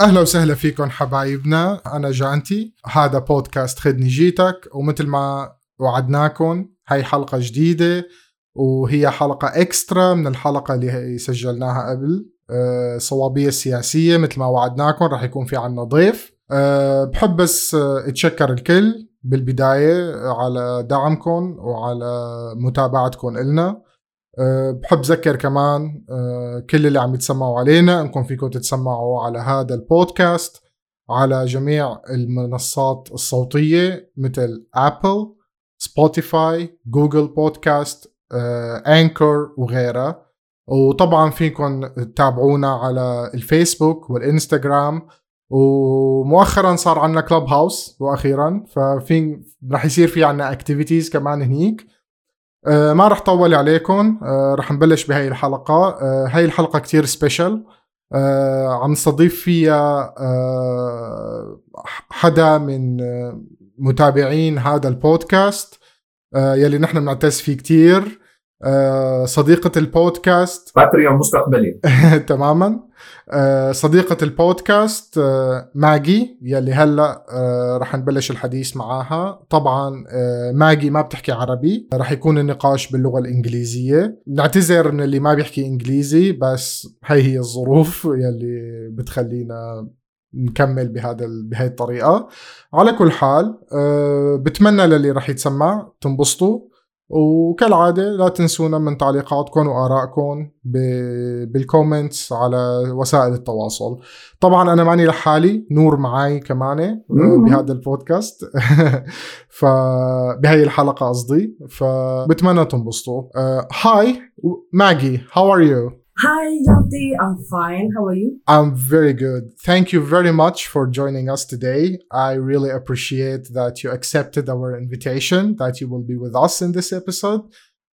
أهلا وسهلا فيكم حبايبنا. أنا جانتي. هذا بودكاست خدني جيتك. ومثل ما وعدناكم هاي حلقة جديدة. وهي حلقة إكسترا من الحلقة اللي سجلناها قبل. أه صوابية السياسية مثل ما وعدناكم رح يكون في عنا ضيف. أه بحب بس أتشكر الكل بالبداية على دعمكم وعلى متابعتكم إلنا. بحب ذكر كمان كل اللي عم يتسمعوا علينا إنكم فيكم تتسمعوا على هذا البودكاست على جميع المنصات الصوتية مثل ابل سبوتيفاي جوجل بودكاست انكر وغيرها. وطبعا فيكم تتابعونا على الفيسبوك والإنستغرام. ومؤخرا صار عندنا كلوب هاوس وأخيرا ففي رح يصير في عنا اكتيفيتيز كمان هنيك. آه ما رح طول عليكم آه رح نبلش بهاي الحلقة. آه هاي الحلقة كتير سبيشل عم نستضيف فيها حدا من متابعين هذا البودكاست. يلي نحن بنعتز فيه كتير. صديقة البودكاست. باتريون مستقبلي. تماما. صديقة البودكاست ماجي يلي هلأ رح نبلش الحديث معاها. طبعا ماجي ما بتحكي عربي. رح يكون النقاش باللغة الإنجليزية. نعتذر من اللي ما بيحكي إنجليزي بس هي هي الظروف يلي بتخلينا نكمل بهذا بهي الطريقة. على كل حال بتمنى للي رح يتسمع تنبسطوا وكالعادة لا تنسونا من تعليقاتكم وآرائكم بالكومنتس على وسائل التواصل. طبعا أنا ماني لحالي نور معاي كمان بهذا البودكاست. فبهي الحلقة قصدي. فبتمنى تنبسطوا. هاي ماجي how are you? Hi, Yanti. I'm fine. How are you? I'm very good. Thank you very much for joining us today. I really appreciate that you accepted our invitation, that you will be with us in this episode.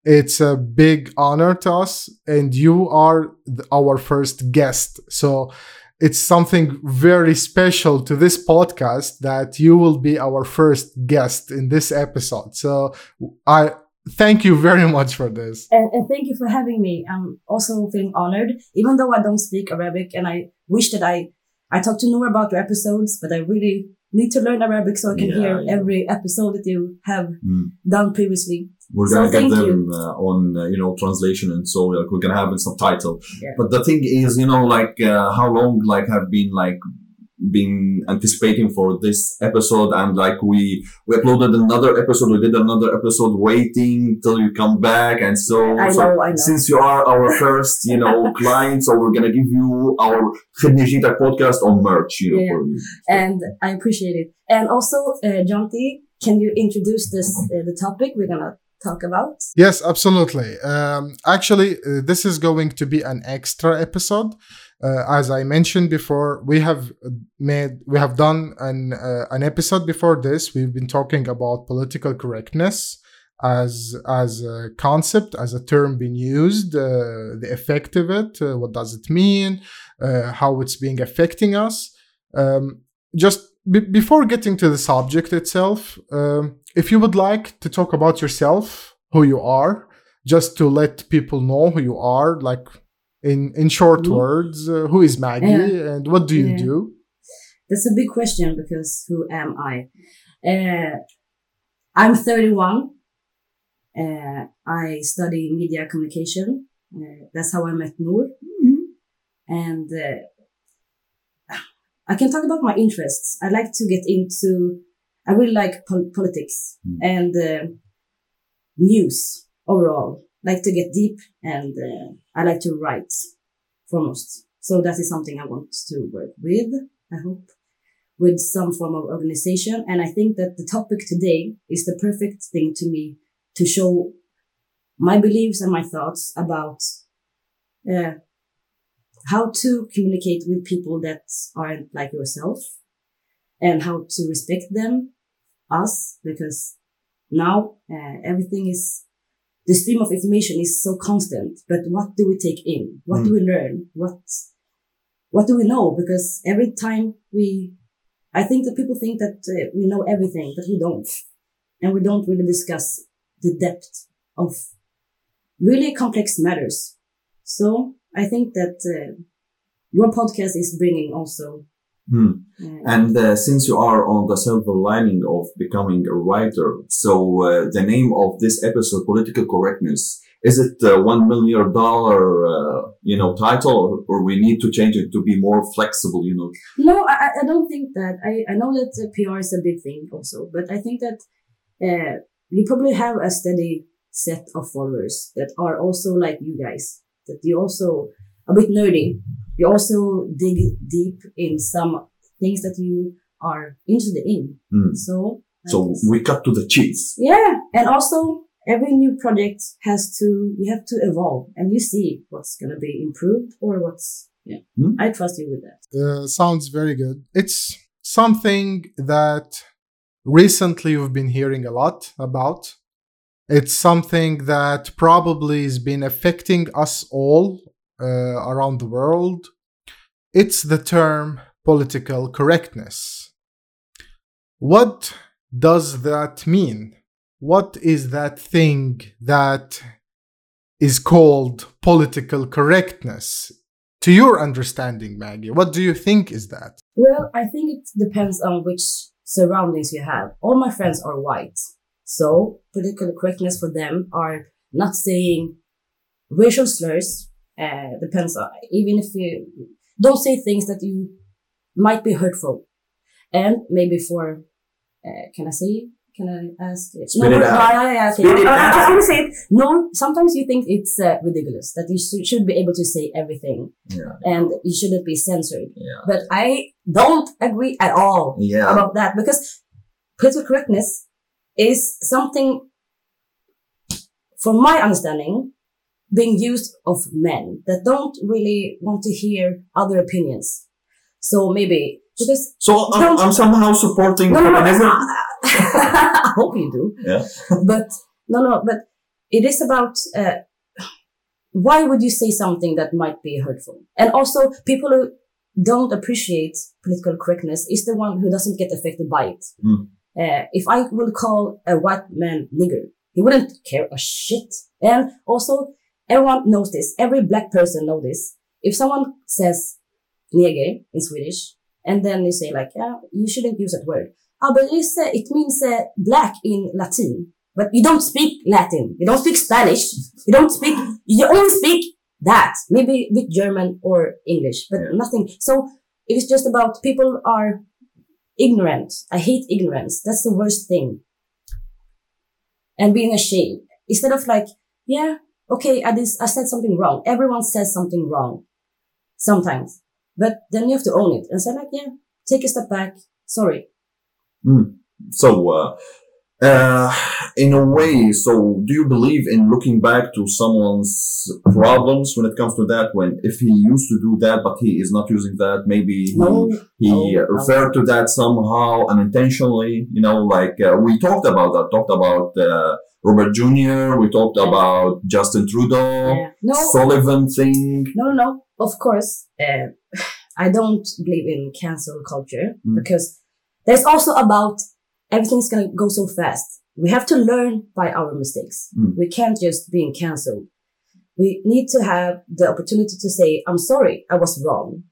It's a big honor to us, and you are our first guest. So it's something very special to this podcast that you will be our first guest in this episode. So I thank you very much for this. And, and, thank you for having me. I'm also feeling honored, even though I don't speak Arabic, and I wish that I I talk to Noor about your episodes, but I really need to learn Arabic so I can Yeah, hear yeah. every episode that you have Mm. done previously. We're So gonna get them uh, on uh, you know translation and so like we're gonna have a subtitle. Yeah. But the thing is, you know, like uh, how long like have been like been anticipating for this episode and like we we uploaded another episode we did another episode waiting till you come back and so, I so know, I know. since you are our first you know client so we're gonna give you our Khidni Jita podcast on merch you know Yeah. for you. And I appreciate it. And also, uh, Jonty, can you introduce this uh, the topic we're gonna talk about? Yes, absolutely. Um, actually, uh, this is going to be an extra episode. Uh, as I mentioned before, we have made we have done an uh, an episode before this. We've been talking about political correctness as as a concept, as a term being used, uh, the effect of it, uh, what does it mean, uh, how it's being affecting us. Um, just be- before getting to the subject itself, um, if you would like to talk about yourself, who you are, just to let people know who you are, like in in short Mhm. words, uh, who is Maggie and what do you Yeah. do? That's a big question because who am I? Uh, I'm 31. Uh, I study media communication. Uh, that's how I met Noor. And uh, I can talk about my interests. I like to get into, I really like pol- politics Mm. and uh, news overall. Like to get deep and uh, I like to write foremost. So that is something I want to work with, I hope with some form of organization. And I think that the topic today is the perfect thing to me to show my beliefs and my thoughts about uh, how to communicate with people that aren't like yourself and how to respect them, us, because now uh, everything is the stream of information is so constant, but what do we take in? What Mm. do we learn? What, what do we know? Because every time we, I think that people think that uh, we know everything, but we don't. And we don't really discuss the depth of really complex matters. So I think that uh, your podcast is bringing also. Hmm. Uh, And uh, since you are on the silver lining of becoming a writer, so uh, the name of this episode, political correctness, is it uh, one million dollar, uh, you know, title, or, we need to change it to be more flexible, you know? No, I, I- don't think that. I, I know that uh, PR is a big thing also, but I think that uh, you probably have a steady set of followers that are also like you guys. That you also a bit nerdy. You also dig deep in some things that you are interested in. Hmm. So, I So we cut to the cheese. yeah, and also every new project has to you have to evolve, and you see what's gonna be improved or what's yeah. Hmm. I trust you with that. Uh, sounds very good. It's something that recently you've been hearing a lot about. It's something that probably has been affecting us all Uh, around the world. It's the term political correctness. What does that mean? What is that thing that is called political correctness? To your understanding, Maggie, what do you think is that? Well, I think it depends on which surroundings you have. All my friends are white. So political correctness for them are not saying racial slurs. Uh, depends on, even if you don't say things that you might be hurtful. And maybe for, uh, can I say, can I ask? Spit it no, out. Yeah, yeah, yeah, okay. Spit it Uh, I just want to say it. No, sometimes you think it's uh, ridiculous that you should, should be able to say everything Yeah. and you shouldn't be censored. Yeah. But I don't agree at all Yeah. about that because political correctness is something, from my understanding, being used of men that don't really want to hear other opinions. So maybe because So I'm, I'm somehow supporting no, no, no, feminism. I hope you do. Yeah. but no, no, but it is about uh, why would you say something that might be hurtful? And also, people who don't appreciate political correctness is the one who doesn't get affected by it. Mm. Uh, if I will call a white man nigger, he wouldn't care a shit. And also, everyone knows this. Every black person knows this. If someone says neger in Swedish, and then you say like, yeah, you shouldn't use that word. Ah, but it's, uh, it means uh, black in Latin. But you don't speak Latin. You don't speak Spanish. You don't speak, you only speak that. Maybe with German or English, but nothing. So it's just about people are ignorant. I hate ignorance. That's the worst thing. And being ashamed. Instead of like, yeah, okay, I, dis- I said something wrong. Everyone says something wrong. Sometimes. But then you have to own it and say like, yeah, take a step back. Sorry. So, uh, uh, in a way, so do you believe in looking back to someone's problems when it comes to that? When if he used to do that, but he is not using that, maybe he, No, he no, uh, no. referred to that somehow unintentionally. You know, like uh, we talked about that. Talked about uh, Robert Jr. We talked Yeah. about Justin Trudeau, Yeah. No, Sullivan thing. no, no, no. Of course, uh, I don't believe in cancel culture Mm. because there's also about everything's gonna go so fast. We have to learn by our mistakes. Mm. We can't just be in canceled. We need to have the opportunity to say, I'm sorry, I was wrong.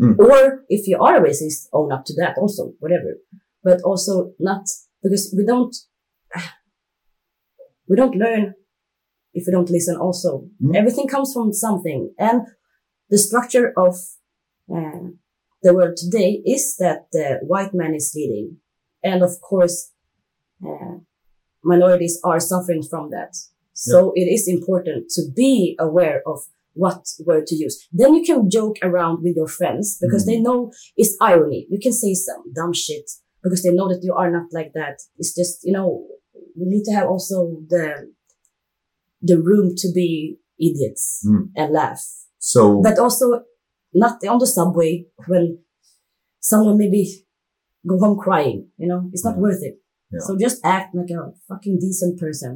Mm. Or if you are a racist, own up to that also, whatever. But also not because we don't, we don't learn if we don't listen also. Mm. Everything comes from something. And the structure of uh, the world today is that the white man is leading. And of course, uh, minorities are suffering from that. So it is important to be aware of what word to use. Then you can joke around with your friends because they know it's irony. You can say some dumb shit because they know that you are not like that. It's just, you know, we need to have also the, the room to be idiots Mm. and laugh So but also not on the subway when someone maybe go home crying, you know, it's not Yeah. worth it. Yeah. So just act like a fucking decent person.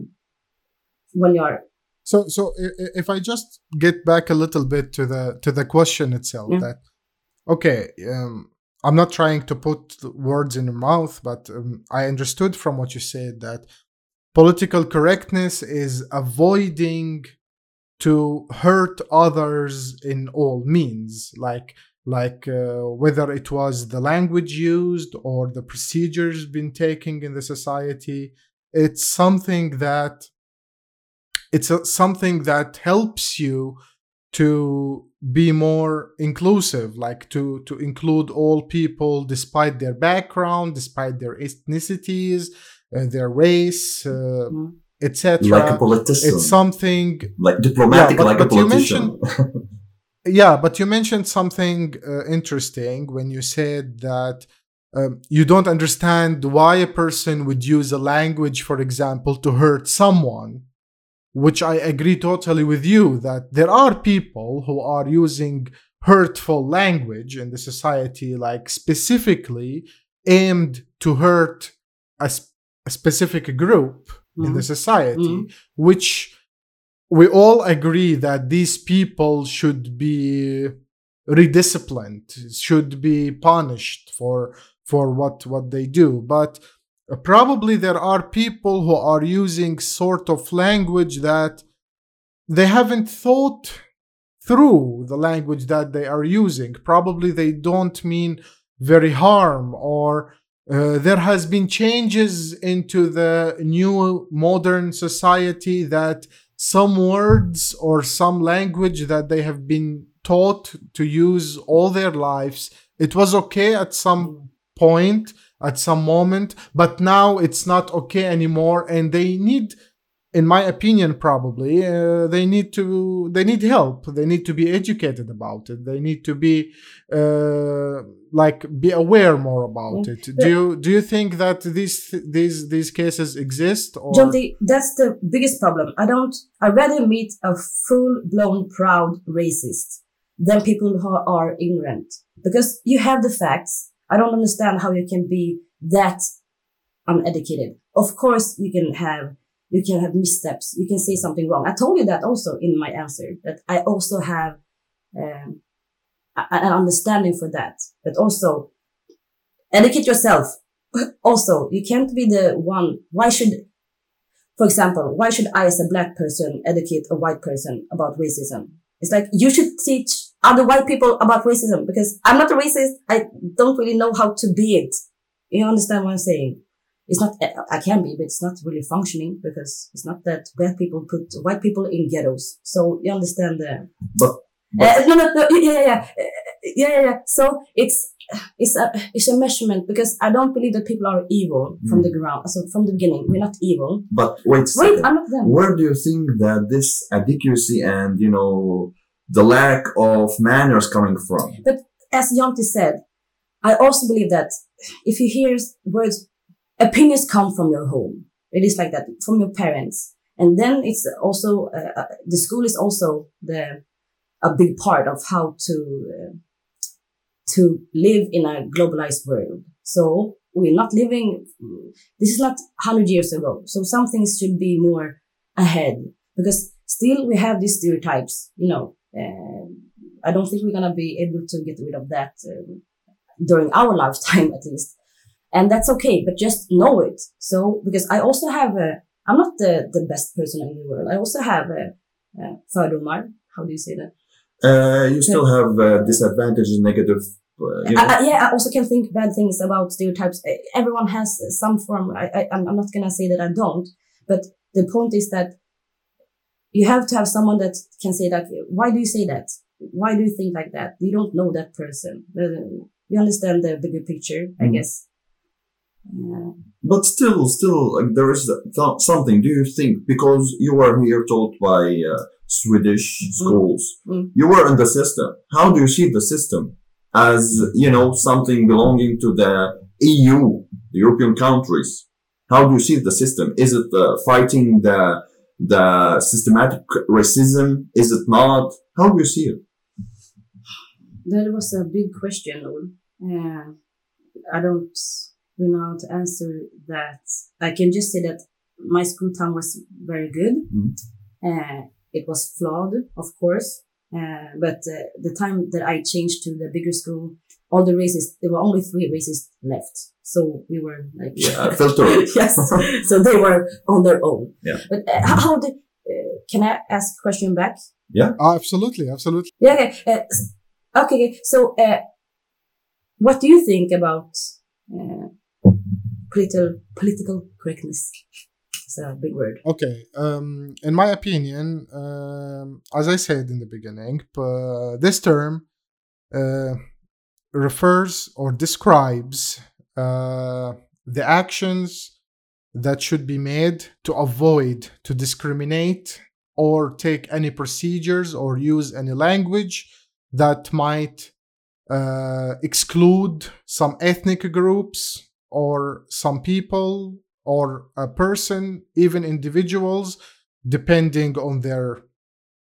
when you're So, so i- i- if I just get back a little bit to the to the question itself, Yeah. that okay, um, I'm not trying to put words in your mouth, but um, I understood from what you said that political correctness is avoiding to hurt others in all means, like like uh, whether it was the language used or the procedures been taken in the society. It's something that it's a, something that helps you to be more inclusive like to to include all people despite their background despite their ethnicities uh, their race uh, Mm. etc like a politician, it's something like diplomatic, Yeah, but- like a but you politician. yeah but you mentioned something uh, interesting when you said that um, you don't understand why a person would use a language for example to hurt someone which i agree totally with you that there are people who are using hurtful language in the society like specifically aimed to hurt a, sp- a specific group in the Mhm. society Mhm. which we all agree that these people should be redisciplined should be punished for for what what they do but uh, probably there are people who are using sort of language that they haven't thought through the language that they are using probably they don't mean very harm or uh, there has been changes into the new modern society that some words or some language that they have been taught to use all their lives it was okay at some point at some moment but now it's not okay anymore and they need in my opinion probably uh, they need to they need help they need to be educated about it they need to be uh, like be aware more about Yeah. it do you do you think that these these these cases exist or Jonty, that's the biggest problem. I don't, I'd rather meet a full blown proud racist than people who are ignorant because you have the facts. I don't understand how you can be that uneducated. Of course, you can have, you can have missteps. You can say something wrong. I told you that also in my answer that I also have, um, an understanding for that, but also educate yourself. Also, you can't be the one. Why should for example, why should I, as a black person, educate a white person about racism? It's like you should teach other white people about racism because I'm not a racist. I don't really know how to be it. You understand what I'm saying? It's not, I can be, but it's not really functioning because it's not that black people put white people in ghettos. So you understand the, but uh, no, no, no, yeah, yeah, yeah, yeah, yeah, yeah. So it's it's a it's a measurement because I don't believe that people are evil from Mm. the ground. So from the beginning, we're not evil. but wait, Wait. I'm not them. where do you think that this adequacy and you know the lack of manners coming from? But as Yanti said, I also believe that if you hear words, opinions come from your home. It is like that from your parents, and then it's also uh, uh, the school is also the a big part of how to uh, to live in a globalized world. So we're not living. This is not hundred years ago. So some things should be more ahead because still we have these stereotypes. You know, uh, I don't think we're gonna be able to get rid of that um, during our lifetime at least, and that's okay. But just know it. So because I also have a, I'm not the the best person in the world. I also have a, a fördomar. How do you say that? Uh, you still have uh, disadvantages, negative. Uh, you know? I, I, yeah, I also can think bad things about stereotypes. Eh, Everyone has some form. I, I, I'm not gonna say that I don't, but the point is that you have to have someone that can say that. Why do you say that? Why do you think like that? You don't know that person. Uh, You understand the bigger picture, I Mhm. guess. Yeah. But still, still, like, there is th- something. Do you think because you were here taught by uh, Swedish schools, Mm. you were in the system? How do you see the system as you know something belonging to the EU, the European countries? How do you see the system? Is it uh, fighting the the systematic racism? Is it not? How do you see it? That was a big question, Ol. Uh, I don't really know how to answer that. I can just say that my school time was very good. Mhm. Uh, it was flawed, of course. Uh, but uh, the time that I changed to the bigger school, all the races, there were only three races left. So we were like, Yeah, filter. yes. So they were on their own. Yeah. But uh, how, how did, uh, can I ask a question back? Ah, absolutely, absolutely. Yeah. Okay. Uh, okay. okay. So, uh, what do you think about uh, political political correctness? It's a big word. Okay. Um, in my opinion, um, as I said in the beginning, uh, this term uh, refers or describes uh, the actions that should be made to avoid, to discriminate, or take any procedures or use any language that might uh, exclude some ethnic groups or some people or a person, even individuals, depending on their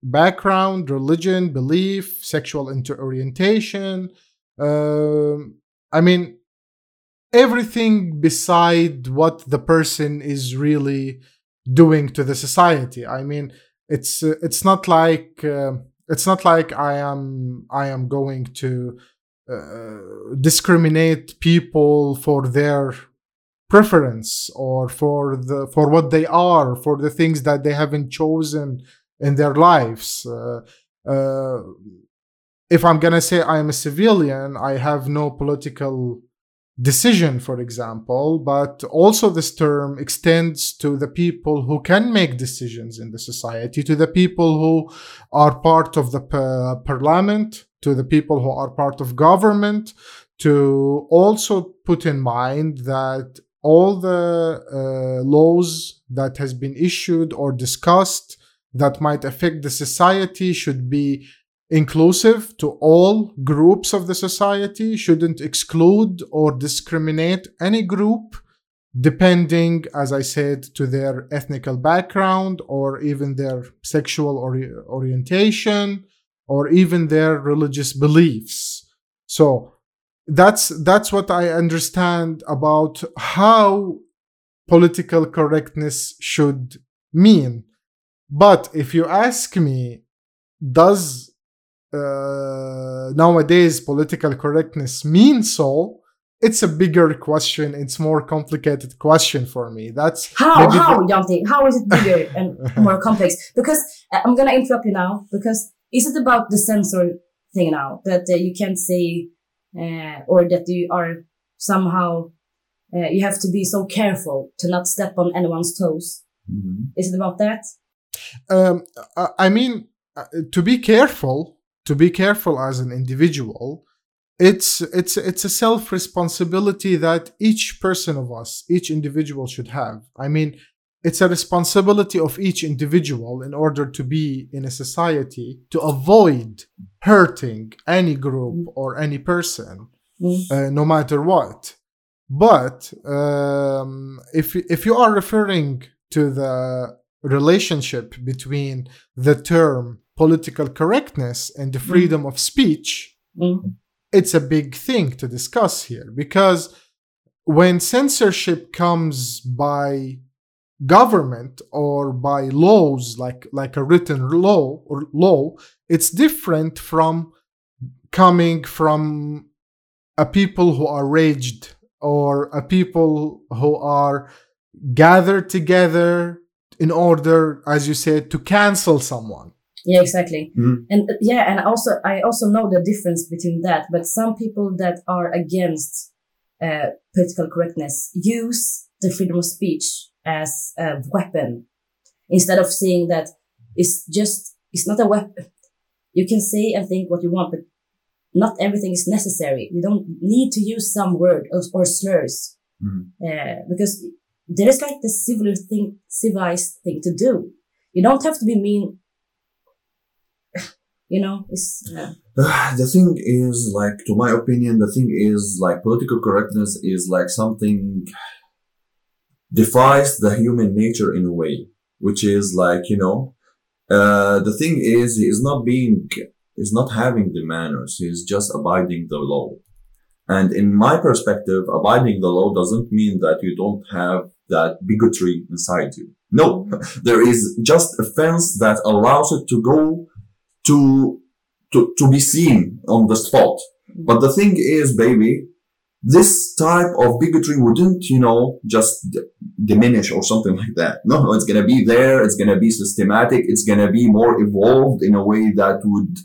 background, religion, belief, sexual inter- orientation. Um, I mean, everything beside what the person is really doing to the society. I mean, it's uh, it's not like uh, it's not like I am I am going to uh, discriminate people for their preference or for the for what they are for the things that they haven't chosen in their lives. Uh, uh, if i'm gonna say i am a civilian i have no political decision for example but also this term extends to the people who can make decisions in the society to the people who are part of the pa- parliament to the people who are part of government to also put in mind that all the uh, laws that has been issued or discussed that might affect the society should be inclusive to all groups of the society shouldn't exclude or discriminate any group depending as i said to their ethnical background or even their sexual ori- orientation or even their religious beliefs. So that's that's what i understand about how political correctness should mean. But if you ask me does uh, nowadays political correctness means so it's a bigger question it's more complicated question for me that's How? maybe how, the- Janti? How is it bigger and more complex? Because uh, I'm gonna interrupt you now. Because is it about the censor thing now that uh, you can't say, uh, or that you are somehow uh, you have to be so careful to not step on anyone's toes? Mhm. Is it about that? um, I I mean, uh, to be careful, to be careful as an individual, it's it's it's a self responsibility that each person of us, each individual should have. I mean, it's a responsibility of each individual in order to be in a society to avoid hurting any group or any person Mm. uh, no matter what. But um, if if you are referring to the relationship between the term political correctness and the freedom of speech, Mm. it's a big thing to discuss here because when censorship comes by government or by laws like like a written law or law it's different from coming from a people who are raged or a people who are gathered together in order as you said to cancel someone Yeah, exactly. Mhm. And uh, yeah, and also I also know the difference between that. But some people that are against uh, political correctness use the freedom of speech as a weapon instead of seeing that it's just it's not a weapon. You can say and think what you want, but not everything is necessary. You don't need to use some word or, or slurs Mhm. uh, because there is like the civil thing, civilized thing to do. You don't have to be mean you know it's uh, the thing is like to my opinion the thing is like political correctness is like something defies the human nature in a way which is like you know uh, the thing is he is not being is not having the manners he is just abiding the law and in my perspective abiding the law doesn't mean that you don't have that bigotry inside you. No, there is just a fence that allows it to go to, to, to be seen on the spot. But the thing is, baby, this type of bigotry wouldn't, you know, just d- diminish or something like that. No, no, it's gonna be there. It's gonna be systematic. It's gonna be more evolved in a way that would,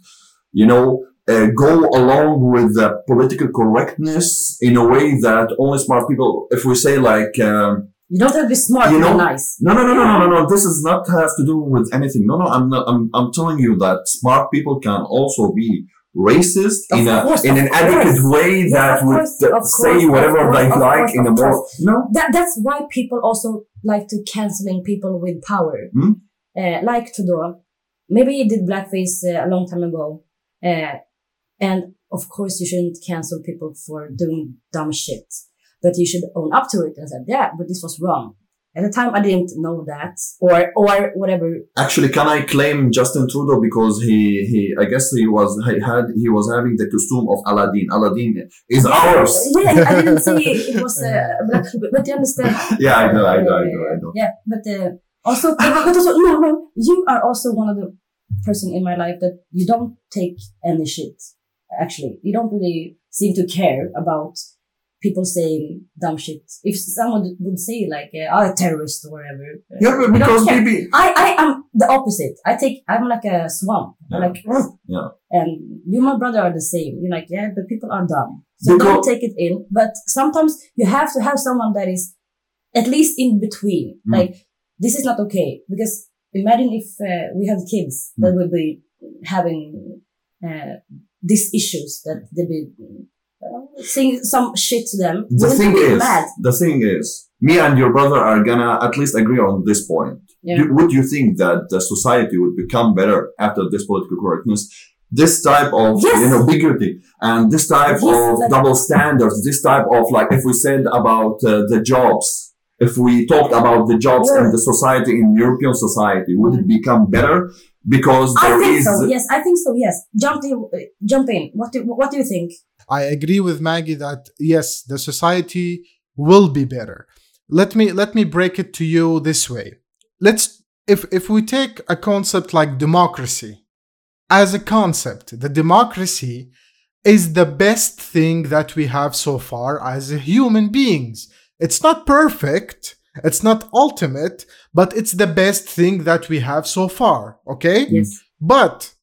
you know, uh, go along with the political correctness in a way that only smart people, if we say like, um, You don't have to be smart You to know- be nice. no, no, no, no, no, no, no. This is not has to do with anything. No, no. I'm not. I'm. I'm telling you that smart people can also be racist Of in a course, in an adequate way that of would course, uh, say whatever they like in a more. No. That, that's why people also like to canceling people with power. Hmm? Uh, like Trudeau. Maybe he did blackface uh, a long time ago. Uh, and of course you shouldn't cancel people for doing dumb shit. But you should own up to it and say, yeah, but this was wrong. At the time I didn't know that. Or, or whatever. Actually, can I claim Justin Trudeau because he he I guess he was he had he was having the costume of Aladdin. Aladdin is ours. Yeah, I didn't see it was uh, black, but you understand. Yeah, I know, I know, I know, I know. Yeah, but uh, also, but also, no, no, you are also one of the person in my life that you don't take any shit. Actually, you don't really seem to care about people saying dumb shit. If someone would say like, uh, "Oh, a terrorist" or whatever, Yeah, but because maybe I, I am the opposite. I take, I'm like a swamp. I'm Yeah. like, Yeah. and you, and my brother, are the same. You're like, yeah, but people are dumb, so Because- don't take it in. But sometimes you have to have someone that is at least in between. Mm. Like, this is not okay because imagine if uh, we have kids that Mm. will be having uh, these issues that they be saying some shit to them. the Wouldn't thing is mad? the thing is me and your brother are gonna at least agree on this point. Yeah. Do- would you think that the society would become better after this political correctness? This type of Yes. you know bigotry and this type Yes, of like- double standards, this type of like if we said about uh, the jobs, if we talked about the jobs Yeah. in the society in European society, would it become better? Because I think is so. Yes, I think so. Yes, jump in. uh, Jump in. What do What do you think? I agree with Maggie that yes, the society will be better. Let me let me break it to you this way. Let's if if we take a concept like democracy as a concept, the democracy is the best thing that we have so far as human beings. It's not perfect, it's not ultimate, but it's the best thing that we have so far, okay? Yes. But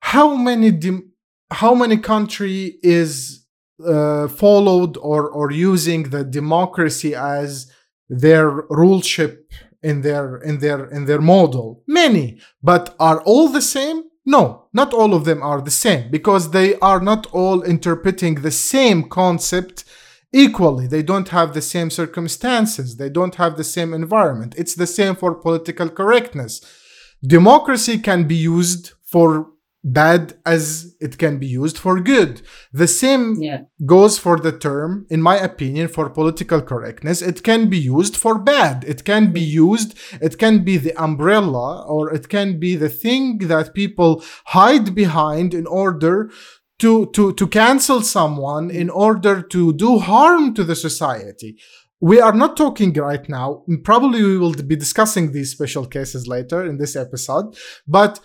how many dem- how many country is uh, followed or or using the democracy as their ruleship in their in their in their model? Many, but are all the same? No, not all of them are the same because they are not all interpreting the same concept equally. They don't have the same circumstances. They don't have the same environment. It's the same for political correctness democracy can be used for bad as it can be used for good. The same Yeah. goes for the term, in my opinion, for political correctness. It can be used for bad. It can be used, it can be the umbrella or it can be the thing that people hide behind in order to, to, to cancel someone in order to do harm to the society. We are not talking right now. Probably we will be discussing these special cases later in this episode, but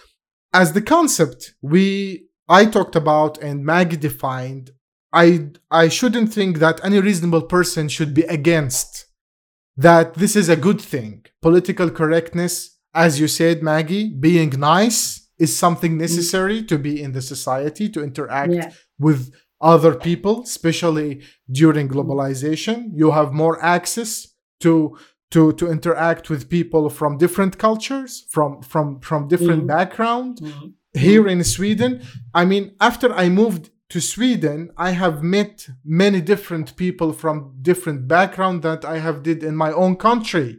as the concept we I talked about and Maggie defined, I I shouldn't think that any reasonable person should be against that this is a good thing. Political correctness, as you said, Maggie, being nice is something necessary to be in the society, to interact Yeah. with other people, especially during globalization. You have more access to to to interact with people from different cultures, from from from different Mhm. background. Mhm. Here in Sweden, I mean, after I moved to Sweden, I have met many different people from different background that I have did in my own country.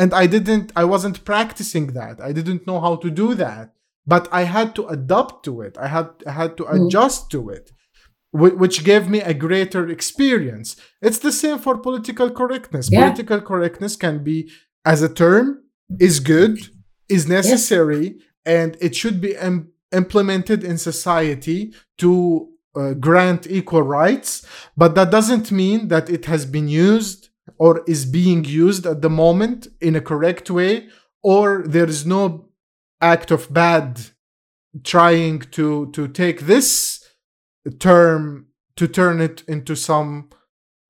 And I didn't I wasn't practicing that. I didn't know how to do that. But I had to adapt to it. I had I had to Mhm. adjust to it which gave me a greater experience. It's the same for political correctness. Yeah. Political correctness can be, as a term, is good, is necessary, and it should be im- implemented in society to uh, grant equal rights. But that doesn't mean that it has been used or is being used at the moment in a correct way or there is no act of bad trying to to take this term to turn it into some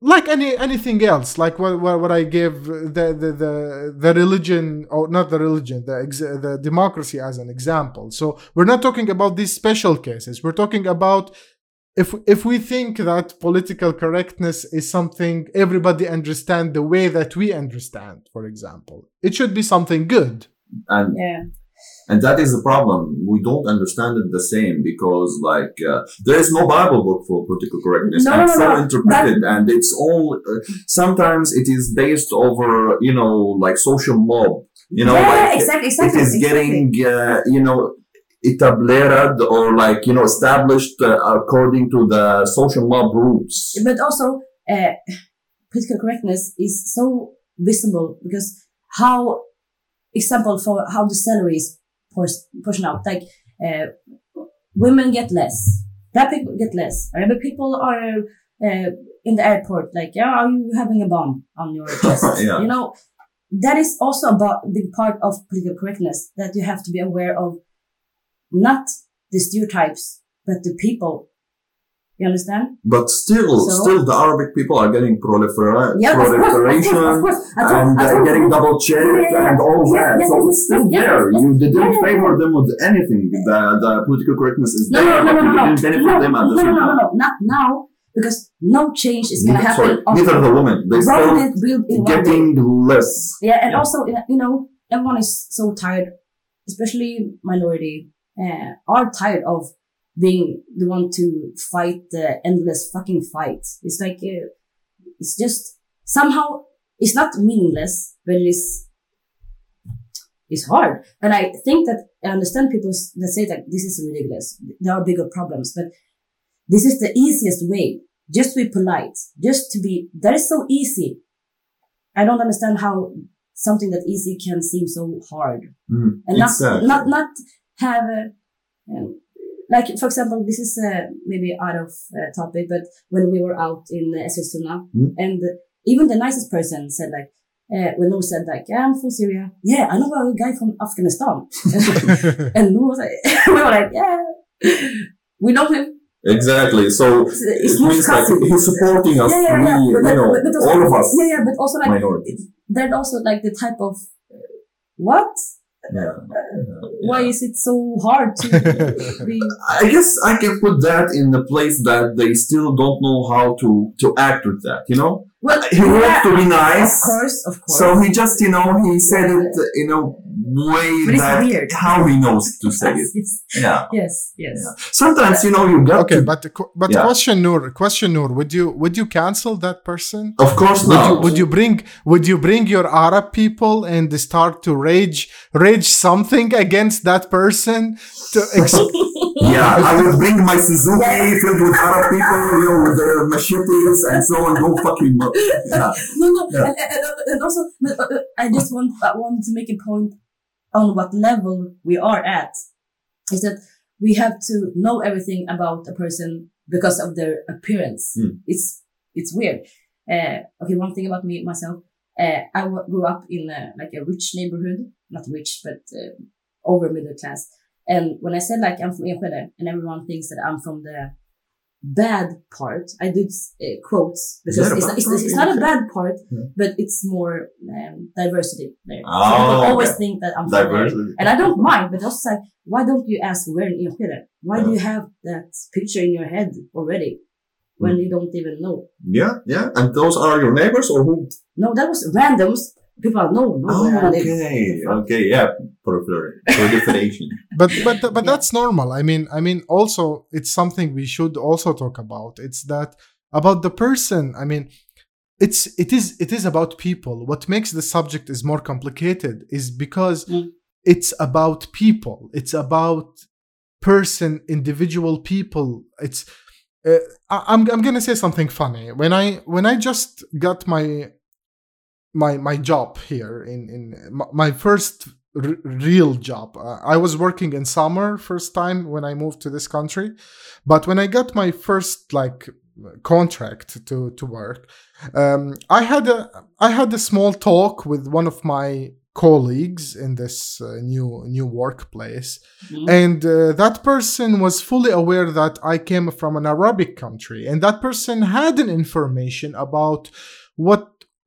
like any anything else like what what, what i gave the, the the the religion or not the religion the ex, the democracy as an example. So we're not talking about these special cases. We're talking about if if we think that political correctness is something everybody understand the way that we understand for example it should be something good. And Yeah. And that is the problem we don't understand it the same because like uh, there is no bible book for political correctness No, and no, so no, interpreted and it's all uh, sometimes it is based over you know like social mob you know yeah, like exactly, exactly. is exactly. getting uh, you know etabled or like you know established uh, according to the social mob rules But also, uh, political correctness is so visible because how, example for how the salary is pors- out, like uh, women get less, black people get less, Arabic people are uh, in the airport, like, yeah, are you having a bomb on your chest? Yeah. You know, that is also about the part of political correctness that you have to be aware of, not the stereotypes, but the people. You understand? but still So? still the arabic people are getting prolifera- Yeah, of course, of course, proliferation of course. I told- and uh, getting double checked Yeah, and all that. so it's still there. you didn't favor them with anything. The the political correctness is No, there, no, no, but no, you no, didn't benefit no, them at the no, no, no, no, not now, because no change is going to happen. sorry, neither the women. They still did build in one day. getting less. Yeah, and Yeah. also, you know, everyone is so tired, especially minority, uh, are tired of being the one to fight the endless fucking fight. It's like, uh, it's just somehow, it's not meaningless, but it is, it's hard. And I think that I understand people that say that this is ridiculous. There are bigger problems, but this is the easiest way. Just to be polite, just to be, that is so easy. I don't understand how something that easy can seem so hard Mm, and not exactly. not not have a, um, like for example this is uh, maybe out of uh, topic but when we were out in uh, Eskilstuna Mm. and even the nicest person said like uh, when Noor said like yeah I'm from Syria yeah I know a guy from Afghanistan and Noor was like we were like yeah we know him Exactly. So it's, it it's not means like he's supporting us. yeah, yeah, yeah. we, But, you know, but, but also, all of us, yeah, yeah, but also like minorities. there's also like the type of uh, what Yeah. Why is it so hard to be I guess I can put that in the place that they still don't know how to to act with that. You know, well he wants yeah, to be nice. of course of course So he just, you know, he said it in a way But it's that weird. how he knows to say it. yes Yeah. yes yes Sometimes, you know, you got okay to, but but Yeah. question Noor question Noor would you would you cancel that person of course would not. you, would you bring would you bring your Arab people and start to rage rage something against that person to ex- yeah, I will bring my Suzuki filled with Arab people, you know, with their machetes and so on. Go fucking. mo- Yeah. no no Yeah. and, also uh, uh, I just want I want to make a point on what level we are at is that we have to know everything about a person because of their appearance Hmm. it's it's weird uh, okay one thing about me myself uh, I w- grew up in a, like a rich neighborhood not rich but uh, over middle class and when I said like I'm from Enskede and everyone thinks that I'm from the bad part I did uh, quotes because it's, bad it's, it's not a bad part Yeah. but it's more um, diversity there so Oh, people always okay. think that I'm from there Diversity. and I don't mind, but also like, why don't you ask where in Enskede? Why do you have that picture in your head already when you don't even know? Yeah, yeah. And those are your neighbors or who? No, that was randoms. People are no, no. Oh, where I live. okay, okay, yeah. Prolifer- Proliferation. but but but Yeah. that's normal i mean i mean also it's something we should also talk about it's that about the person i mean it's it is it is about people what makes the subject is more complicated is because Mm. it's about people it's about person individual people it's uh, I- I'm, I'm gonna say something funny when i when i just got my my my job here in in my, my first r- real job. Uh, I was working in summer first time when I moved to this country, but when I got my first like contract to to work. Um, I had a I had a small talk with one of my colleagues in this uh, new new workplace Mhm. and uh, that person was fully aware that i came from an arabic country and that person had an information about what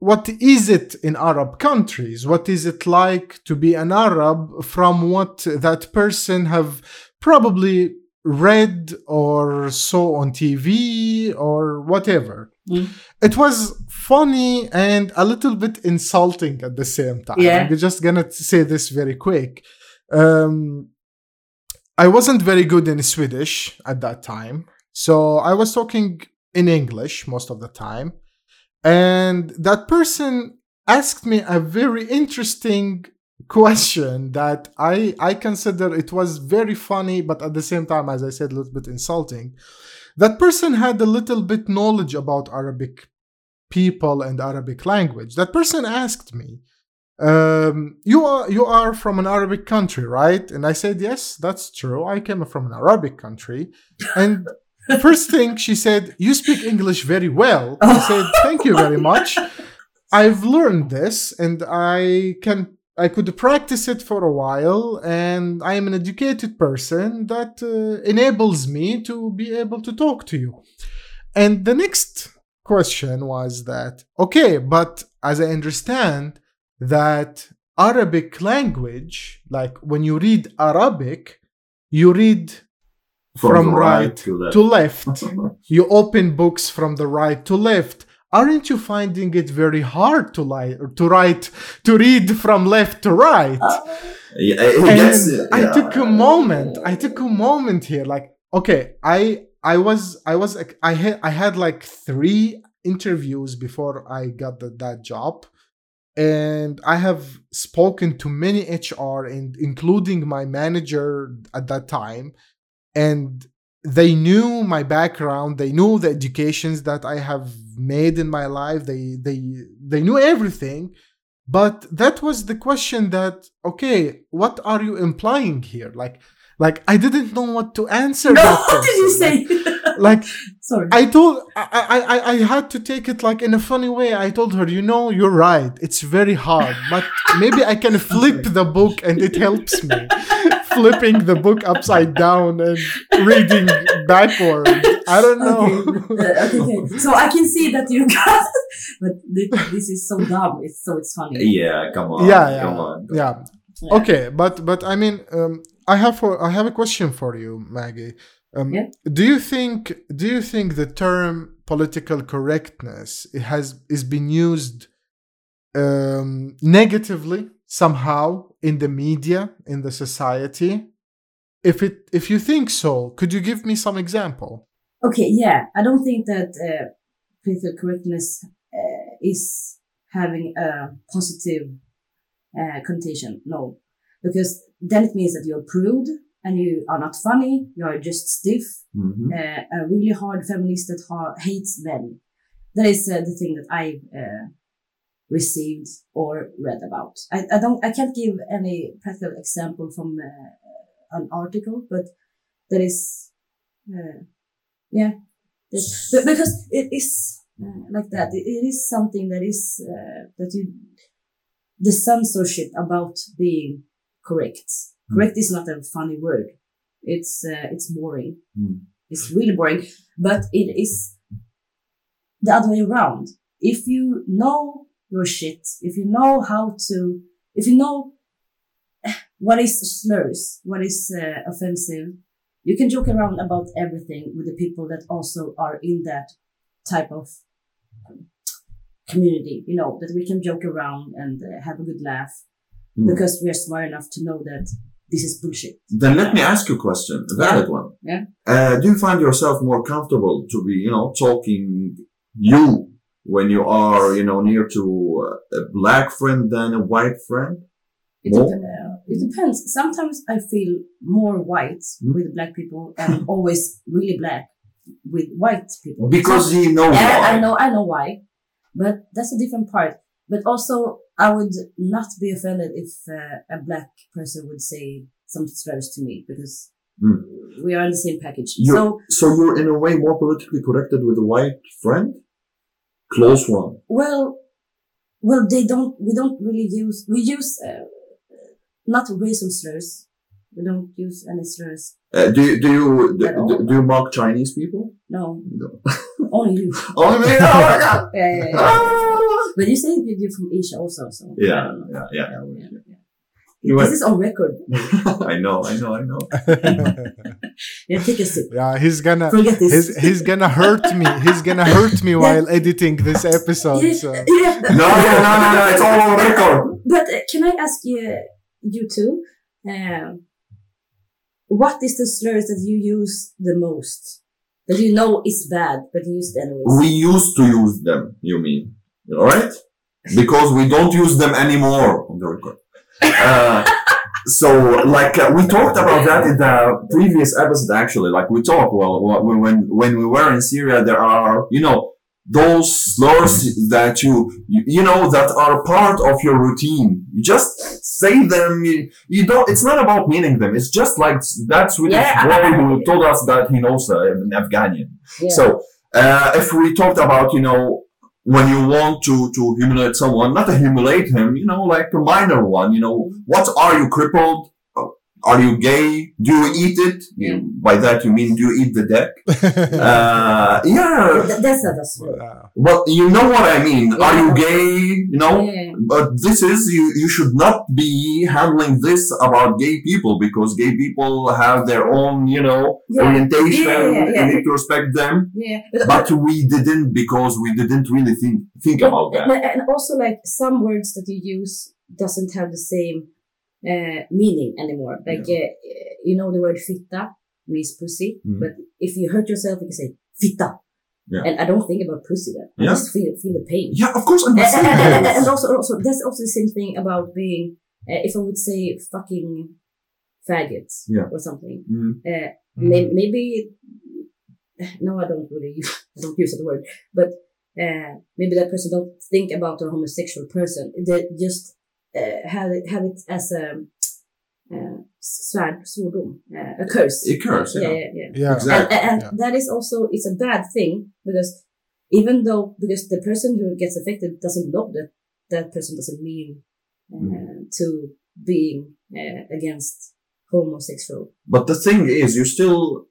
what is it in arab countries what is it like to be an arab from what that person have probably read or saw on tv or whatever Mm. it was funny and a little bit insulting at the same time. Yeah. I'm just gonna say this very quick. Um, I wasn't very good in Swedish at that time, so I was talking in English most of the time. And that person asked me a very interesting question that I I consider it was very funny, but at the same time, as I said, a little bit insulting. That person had a little bit knowledge about Arabic people and Arabic language. That person asked me, um, "You are you are from an Arabic country, right?" And I said, "Yes, that's true. I came from an Arabic country." And first thing she said, "You speak English very well." I said, "Thank you very much. I've learned this, and I can." I could practice it for a while, and I am an educated person that uh, enables me to be able to talk to you. And the next question was that okay, but as I understand that Arabic language, like when you read Arabic, you read from, the right, to left. to left. you open books from the right to left. Aren't you finding it very hard to li- to write to read from left to right? Uh, yeah, it and gets- I took a moment. I took a moment here. Like, okay, I I was I was I had I had like three interviews before I got the, that job, and I have spoken to many HR and including my manager at that time, and they knew my background. They knew the educations that I have made in my life. They they they knew everything. But that was the question that okay, what are you implying here? Like like I didn't know what to answer No, what did you say? Like, like Sorry. I told I, I I I had to take it like in a funny way. I told her, you know, you're right. It's very hard, but maybe I can flip the book and it helps me. Flipping the book upside down and reading backward. I don't know. Okay. Uh, okay, okay. So I can see that you got, but this is so dumb. It's so it's funny. Yeah, come on. Yeah, yeah. Come on. yeah. Yeah. Okay, but but I mean, um, I have for I have a question for you, Maggie. Um, Yeah. Do you think do you think the term political correctness it has is been used um, negatively somehow in the media in the society? If it if you think so, could you give me some example? Okay, yeah. I don't think that uh, political correctness uh, is having a positive uh, connotation. No, because then it means that you're prude and you are not funny. You are just stiff, Mhm. uh, a really hard feminist that ha- hates men. That is uh, the thing that I uh, received or read about. I, I don't. I can't give any practical example from uh, an article, but that is. Uh, yeah, because it is uh, like that. It, it is something that is uh, that you the censorship about being correct. Correct is not a funny word. It's uh, it's boring. Mm. It's really boring, but it is the other way around. If you know your shit, if you know how to, if you know what is slurs, what is uh, offensive, you can joke around about everything with the people that also are in that type of community, you know, that we can joke around and uh, have a good laugh Mm. because we are smart enough to know that this is bullshit. Then let me ask you a question, a valid one. Yeah. Uh, do you find yourself more comfortable to be, you know, talking you when you are, you know, near to a black friend than a white friend? It, More? dep- uh, it depends. Sometimes I feel more white Hmm. with black people and always really black with white people. Because So- knows yeah, why. I know, I know why, but that's a different part. But also, I would not be offended if uh, a black person would say some slurs to me because Mm. We are in the same package. You- So So you're in a way more politically corrected with a white friend? Close one. well, well, they don't. We don't really use. We use uh, not racial slurs. We don't use any slurs. Uh, do you, do you, do, do, you mock Chinese people? No, No. only you. Only me? Oh my god! Yeah, yeah, yeah. Ah! But you say you're from Asia also, so Yeah, yeah, yeah. yeah, yeah. You This went, is on record. I know, I know, I know. Yeah, take a sip. yeah, he's gonna Forget this. he's he's gonna hurt me. He's gonna hurt me while editing this episode. yeah, So. yeah. No, no, no, no, no, it's all on record. But uh, can I ask you, you too, um, what is the slurs that you use the most? That you know is bad, but you use it anyways. We used to use them, you mean. Alright? Because we don't use them anymore on the record. Uh, so, like, uh, we talked about that in the previous episode, actually. Like, we talked, well, when, when we were in Syria, there are, you know, those slurs that you, you, know, that are part of your routine. You just say them, you, you don't, it's not about meaning them. It's just like that Swedish Yeah. boy who told us that he knows uh, an Afghanian. yeah. So, uh, if we talked about, you know, when you want to, to humiliate someone, not to humiliate him, you know, like a minor one, you know, what are you crippled? Uh, Are you gay? Do you eat it? By that you mean, do you eat the deck? Uh, yeah, that's not a slur. Uh, but you know what I mean. Are you gay? You know? Yeah. But this is, you, you should not be handling this about gay people because gay people have their own, you know, Yeah. orientation. Yeah, yeah, yeah. You need to respect them. Yeah. But, But we didn't because we didn't really think think about that. and, and also, like some words that you use doesn't have the same uh, meaning anymore. Like uh, you know, the word fitta means pussy, Mhm. but if you hurt yourself, you can say fitta. Yeah. And I don't think about pussy then. I Yeah. just feel feel the pain. Yeah, of course I'm And, not and, and, and also, also, that's also the same thing about being. Uh, if I would say fucking faggots Yeah. or something, Mm. uh, may, maybe no, I don't really use, I don't use that word, but uh, maybe that person don't think about a homosexual person. They just uh, have it have it as a uh, svärd, svordom, uh, a curse. A curse, yeah, yeah. yeah, yeah. yeah. Exactly. And, and Yeah. that is also it's a bad thing because even though because the person who gets affected doesn't know that that person doesn't mean uh, Mm. to being uh, against homosexual. But the thing is, you still.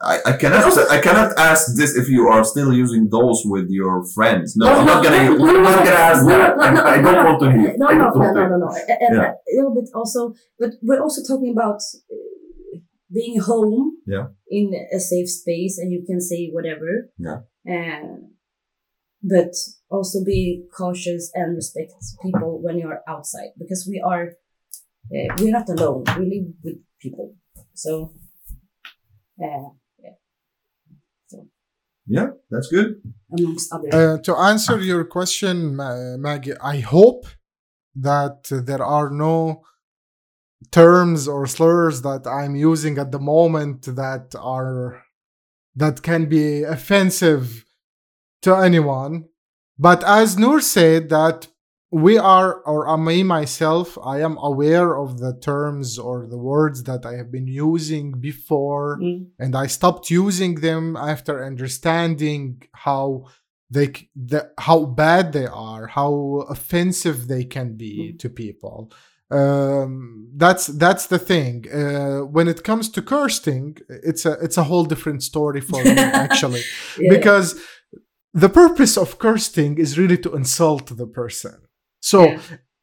I, I cannot I cannot ask this if you are still using those with your friends. No, I'm not gonna I'm not gonna ask that. I, I don't want to hear. No, no, no, no, no, no. And, and Yeah. a little bit also, but we're also talking about uh, being home Yeah. in a safe space and you can say whatever. Yeah. Uh, but also be cautious and respect people when you're outside because we are, uh, we're not alone. We live with people. So, uh, Yeah, that's good. amongst others. Uh, to answer your question, Maggie, I hope that there are no terms or slurs that I'm using at the moment that are that can be offensive to anyone. But as Noor said, that we are, or uh, me myself, I am aware of the terms or the words that I have been using before Mm. and I stopped using them after understanding how they the, how bad they are, how offensive they can be Mm. to people. Um, that's that's the thing. Uh, when it comes to cursing, it's a it's a whole different story for me actually, Yeah. because the purpose of cursing is really to insult the person. So Yeah.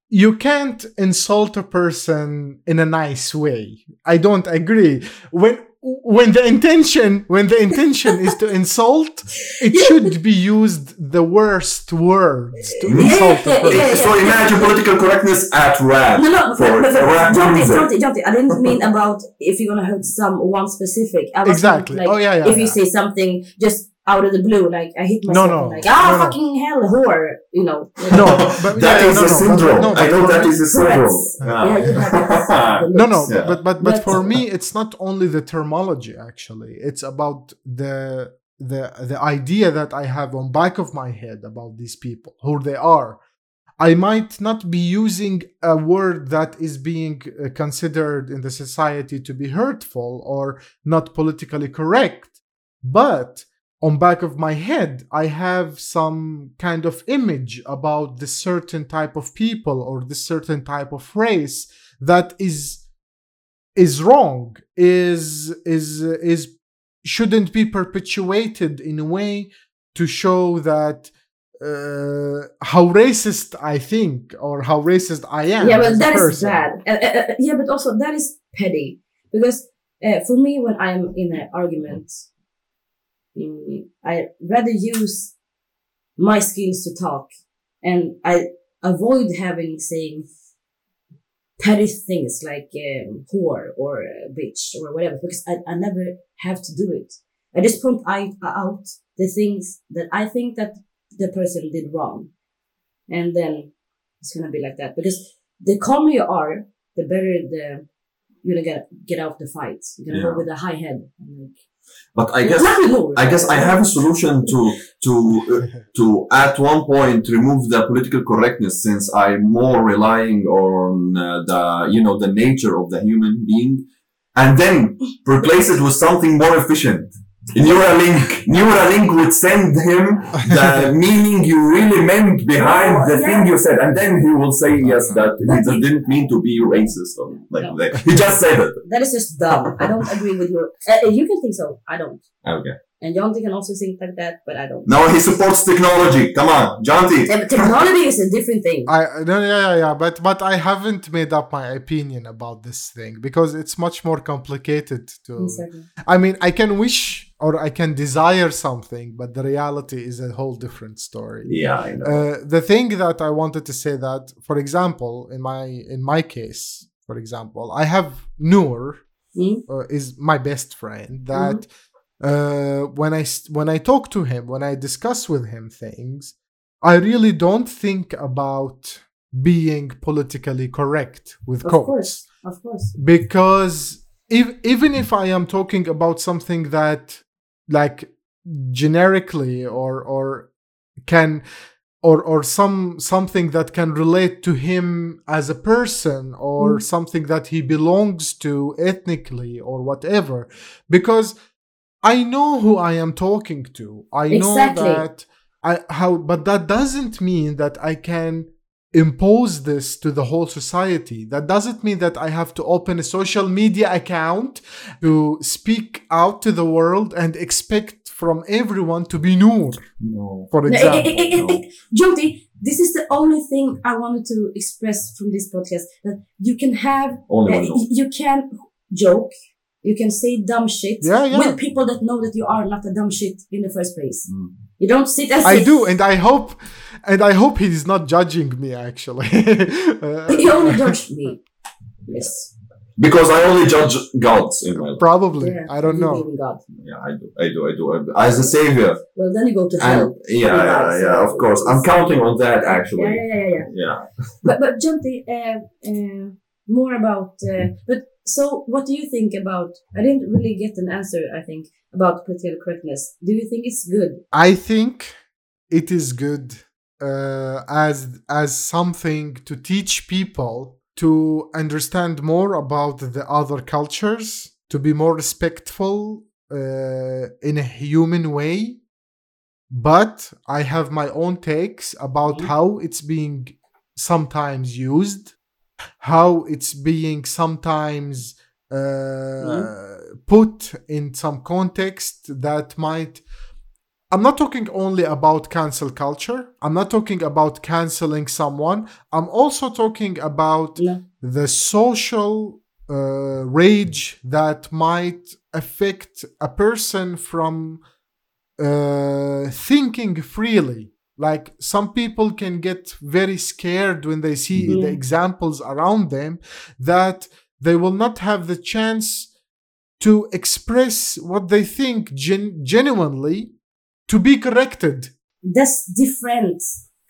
you can't insult a person in a nice way. I don't agree. When when the intention when the intention is to insult, it should be used the worst words to Yeah, insult a person. yeah, So imagine political correctness at rap. No, no, for but, but, a rap but Jonty, music. Jonty, Jonty, I didn't mean about if you're gonna hurt someone specific. I was Exactly. Like, Oh, yeah, yeah, If you yeah. say something just out of the blue, like I hit No, myself, no, and like ah, no, no. fucking hell, whore, you know. No, but That yeah, is no, a no, but- syndrome. no, I know for that me- is a syndrome. Yeah, you no no Yeah. but but but But- for me it's not only the terminology actually it's about the the the idea that i have on back of my head about these people who they are I might not be using a word that is being uh, considered in the society to be hurtful or not politically correct, but on back of my head I have some kind of image about this certain type of people or this certain type of race that is is wrong is is is shouldn't be perpetuated in a way to show that uh, how racist I think or how racist I am. yeah, but that is bad. Uh, uh, uh, yeah, but also that is petty because uh, for me, when I'm in an argument, mm, I rather use my skills to talk, and I avoid having saying petty things like um, whore or uh, bitch or whatever because I, I never have to do it. I just point I, out the things that I think that the person did wrong, and then it's gonna be like that because the calmer you are, the better the you're gonna get get out of the fight. You're gonna Yeah. go with a high head. Like, But I guess I guess I have a solution to to uh, to at one point remove the political correctness since I'm more relying on uh, the you know the nature of the human being, and then replace it with something more efficient. Neuralink, Neuralink would send him the meaning you really meant behind the thing you said, and then he will say yes that he didn't mean to be racist or like No. that. He just said it. that is just dumb. I don't agree with you. Uh, you can think so. I don't. Okay. And Jonty can also think like that, but I don't. Now he supports technology. Come on, Jonty. Yeah, technology is a different thing. I no yeah yeah yeah but but I haven't made up my opinion about this thing because it's much more complicated to Exactly. I mean I can wish or I can desire something but the reality is a whole different story. Yeah, I know. Uh, the thing that I wanted to say that for example in my in my case for example I have Noor Hmm? uh, is my best friend that uh, when I s- when I talk to him, when I discuss with him things, I really don't think about being politically correct with Of quotes course. Of course. because if, even if I am talking about something that like generically or or can or or some something that can relate to him as a person or Mm. something that he belongs to ethnically or whatever because I know who I am talking to. I know that I how but that doesn't mean that I can impose this to the whole society. That doesn't mean that I have to open a social media account to speak out to the world and expect from everyone to be Noor, no. for No, eh, example. eh, eh, eh, eh, Jyoti, this is the only thing I wanted to express from this podcast that you can have, Only uh, one you can joke, you can say dumb shit Yeah, yeah. with people that know that you are not a dumb shit in the first place. Mm. You don't sit as I say, do, and I hope, and I hope he is not judging me. Actually, Uh, You only judge me. Yes. Because I only judge gods in my life. probably. Yeah, I don't you know. believe in God. Yeah, I do. I do. I do. As a savior. Well, then you go to hell. yeah, yeah, Relax. yeah, of course. I'm counting on that actually. yeah, yeah, yeah. yeah. Yeah. But but Jonty, uh, uh, more about. Uh, but so, what do you think about? I didn't really get an answer. I think about political correctness. Do you think it's good? I think it is good uh, as as something to teach people to understand more about the other cultures, to be more respectful uh, in a human way. But I have my own takes about Mhm. how it's being sometimes used, how it's being sometimes uh, put in some context that might I'm not talking only about cancel culture. I'm not talking about canceling someone. I'm also talking about No. the social uh, rage that might affect a person from uh, thinking freely. Like some people can get very scared when they see Mhm. the examples around them that they will not have the chance to express what they think gen- genuinely to be corrected. That's different.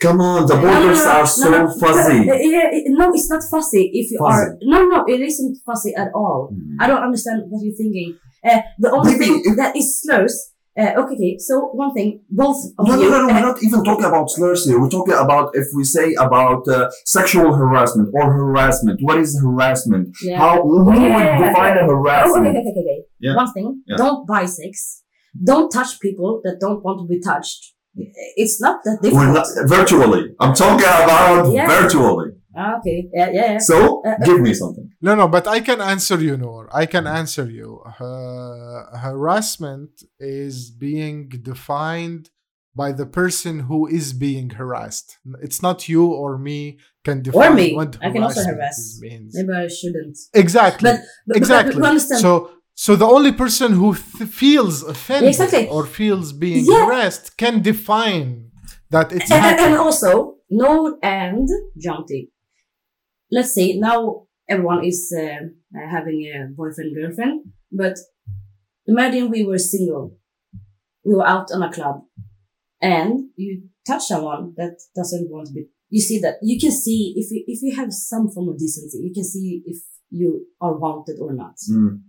Come on, the No, no, borders no, are so no, fuzzy. yeah, no, it's not fuzzy. If you Fuzzy. are no, no, it isn't fuzzy at all. Mm. I don't understand what you're thinking. Uh, the only Maybe thing if- that is slurs Uh, okay, okay. So one thing, both of No, no, you. no, no. uh, We're not even talking about slurs here. We're talking about if we say about uh, sexual harassment or harassment. What is harassment? yeah. How who Yeah, would yeah, define a Oh, okay, harassment? okay, okay, okay. Yeah. One thing, Yeah. don't buy sex. Don't touch people that don't want to be touched. It's not that We're difficult. not virtually. I'm talking about Yeah. virtually. Ah, okay. Yeah, yeah, yeah. So Uh, give me something. No, no, but I can answer you, Noor. I can answer you. Uh, harassment is being defined by the person who is being harassed. It's not you or me can define me. what I can also harassment harass. means. Maybe I shouldn't. Exactly. But, but exactly. But, but understand. so, so the only person who th- feels offended Exactly. or feels being Yeah. harassed can define that it's and, and- and happening. also, no and Jonty. Let's say now everyone is uh, uh, having a boyfriend girlfriend, but imagine we were single. We were out on a club, and you touch someone that doesn't want to be. You see that you can see if you if you have some form of decency, you can see if you are wanted or not. Mm.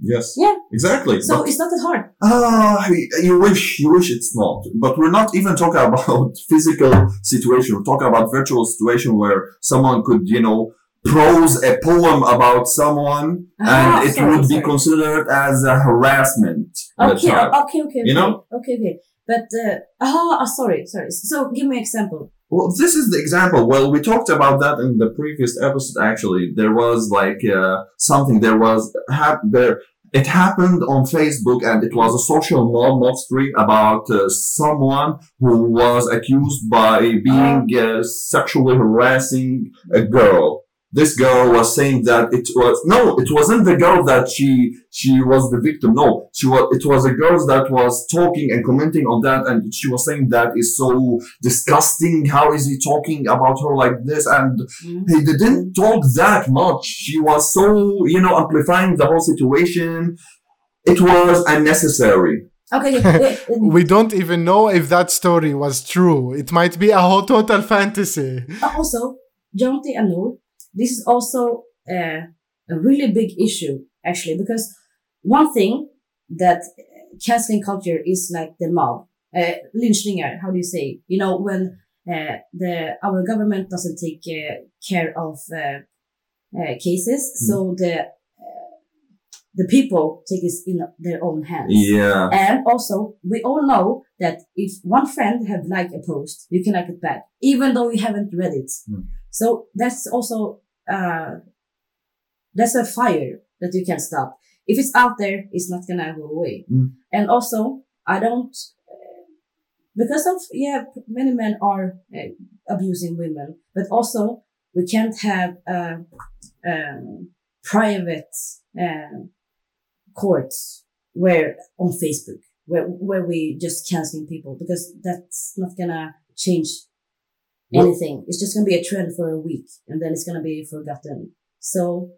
Yes. Yeah. Exactly. So But- it's not that hard. Ah, you wish, you wish it's not. But we're not even talking about physical situation. We're talking about virtual situation where someone could, you know, prose a poem about someone Ah, and it sorry, would be considered as a harassment. at Okay, okay, okay, You okay. know? Okay, okay. But uh, oh, oh, sorry, sorry. So give me an example. Well, this is the example. Well, we talked about that in the previous episode. Actually, there was like uh, something. There was there. It happened on Facebook, and it was a social mob mobstery about uh, someone who was accused by being uh, sexually harassing a girl. This girl was saying that it was no, it wasn't the girl that she she was the victim. No, she was. It was a girl that was talking and commenting on that, and she was saying that is so disgusting. How is he talking about her like this? And Mm. he didn't talk that much. She was so, you know, amplifying the whole situation. It was unnecessary. Okay, okay. We don't even know if that story was true. It might be a whole total fantasy. uh, also, Jonty and Noor, this is also uh, a really big issue, actually, because one thing that canceling culture is like the mob, uh, how do you say? You know, when uh, the our government doesn't take uh, care of uh, uh, cases, so the uh, the people take it in their own hands. Yeah. And also, we all know that if one friend have liked a post, you can like it back, even though you haven't read it. Hmm. So that's also, uh, that's a fire that you can stop. If it's out there, it's not gonna go away. Hmm. And also, I don't, uh, because of, yeah, many men are uh, abusing women, but also we can't have, uh, um, private, uh, courts where on Facebook where where we just canceling people because that's not gonna change Anything. It's just gonna be a trend for a week and then it's gonna be forgotten. So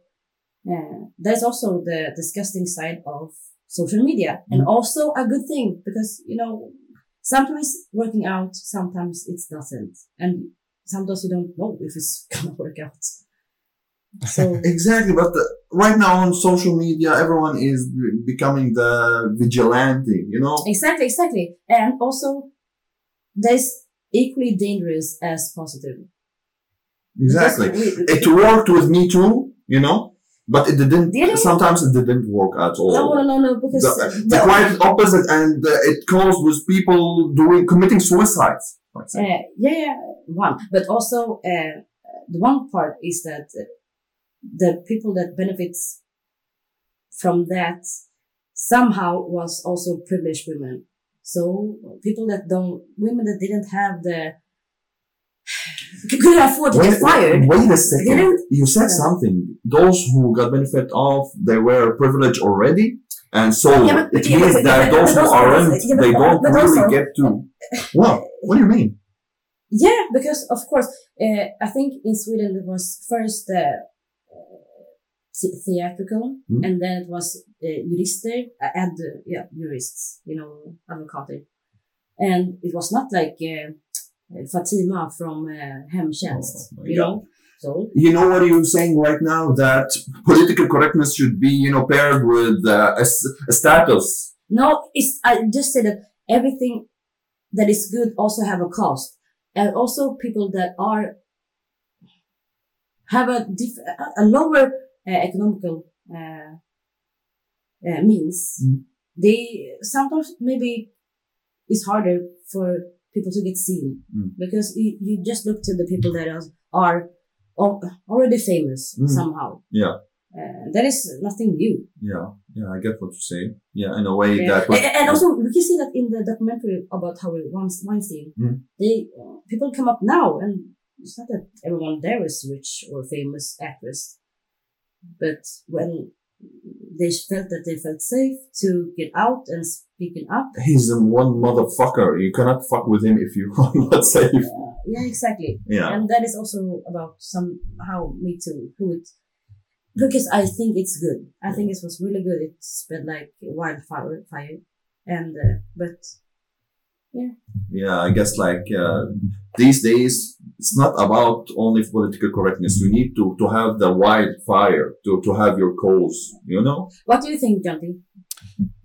uh, there's also the disgusting side of social media and also a good thing because you know sometimes working out, sometimes it doesn't, and sometimes you don't know if it's gonna work out. So Exactly, but the, right now on social media, everyone is becoming the vigilante, you know? Exactly, exactly. And also, there's equally dangerous as positive. Exactly. We- It worked with me too, you know? But it didn't, Did it? sometimes it didn't work at all. no, no, no, no, because the, the quite opposite, and uh, it caused with people doing committing suicides. uh, yeah, yeah, one. But also, uh, the one part is that the people that benefits from that somehow was also privileged women. So people that don't, women that didn't have the, couldn't afford to Wait, get fired. wait a second. You said something. Those who got benefit of, they were privileged already. And so Yeah, but- it yeah, means but- that but- those who aren't, yeah, they don't really also- get to. What? What do you mean? Yeah, because of course, uh, I think in Sweden it was first uh, theatrical, Mm. and then it was uh, jurister uh, and uh, yeah, jurists, you know, advocater, and it was not like uh, Fatima from uh, Hemtjänst, Oh, you God. know. So You know what you're saying right now? That political correctness should be, you know, paired with uh, a, a status. No, it's I just say that everything that is good also have a cost, and also people that are have a diff- a lower economical uh, uh, means. Mm. They sometimes maybe it's harder for people to get seen Mm. because you, you just look to the people that are, are already famous Mm. somehow. Yeah. Uh, that is nothing new. Yeah, yeah, I get what you say. Yeah, in a way Yeah. that. And, and also, we can see that in the documentary about Harvey Weins- Weinstein. Mm. They uh, people come up now, and it's not that everyone there is rich or famous actress, but when they felt that they felt safe to get out and speaking up. He's a one motherfucker. You cannot fuck with him if you are not safe. Uh, yeah, exactly. Yeah. And that is also about somehow Me Too, who it, because I think it's good. I think it was really good. It spread like wildfire, fire, and uh, but Yeah, I guess like uh, these days, it's not about only political correctness. You need to, to have the wildfire to, to have your cause, you know? what do you think, Jonty?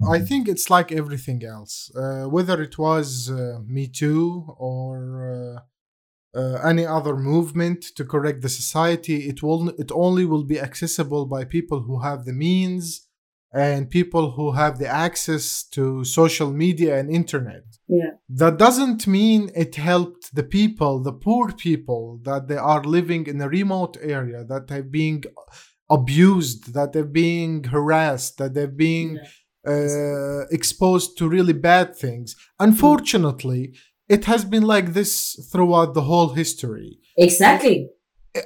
I think it's like everything else, uh, whether it was uh, Me Too or uh, uh, any other movement to correct the society. It will it only will be accessible by people who have the means and people who have the access to social media and internet. Yeah. That doesn't mean it helped the people, the poor people that they are living in a remote area, that they're being abused, that they're being harassed, that they're being uh, exposed to really bad things. Unfortunately, it has been like this throughout the whole history. Exactly.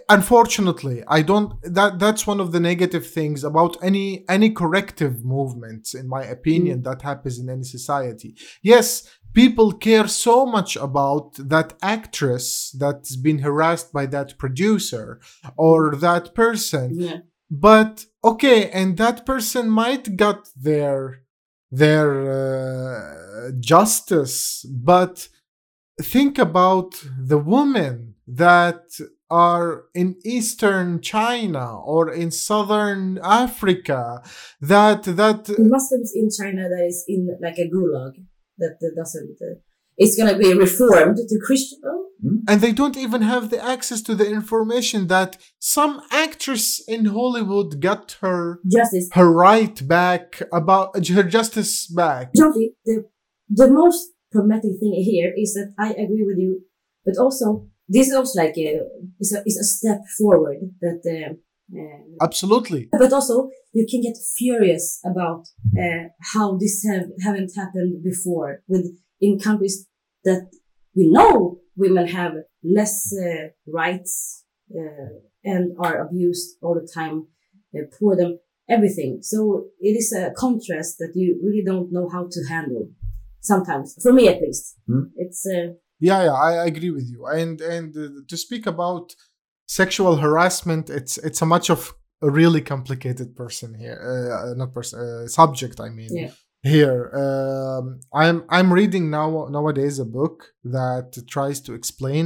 Unfortunately, I don't that that's one of the negative things about any any corrective movements in my opinion that happens in any society. Yes, people care so much about that actress that's been harassed by that producer or that person Yeah. but okay and that person might got their their uh, justice but think about the woman that are in eastern china or in southern africa that that Muslims in China that is in like a gulag that, that doesn't. Uh, it's gonna be reformed to Christian. Oh, and they don't even have the access to the information that some actress in hollywood got her justice. her right back about her justice back Johnny, the the most problematic thing here is that I agree with you, but also this is also like a is a is a step forward that. Uh, uh, absolutely but also you can get furious about uh, how this have, haven't happened before with in countries that we know women have less uh, rights uh, and are abused all the time uh, poor them everything so it is a contrast that you really don't know how to handle sometimes for me at least Hmm. it's uh, yeah yeah i agree with you and and uh, to speak about sexual harassment it's it's a much of a really complicated person here uh, not person uh, subject i mean Yeah. here um, i'm i'm reading now nowadays a book that tries to explain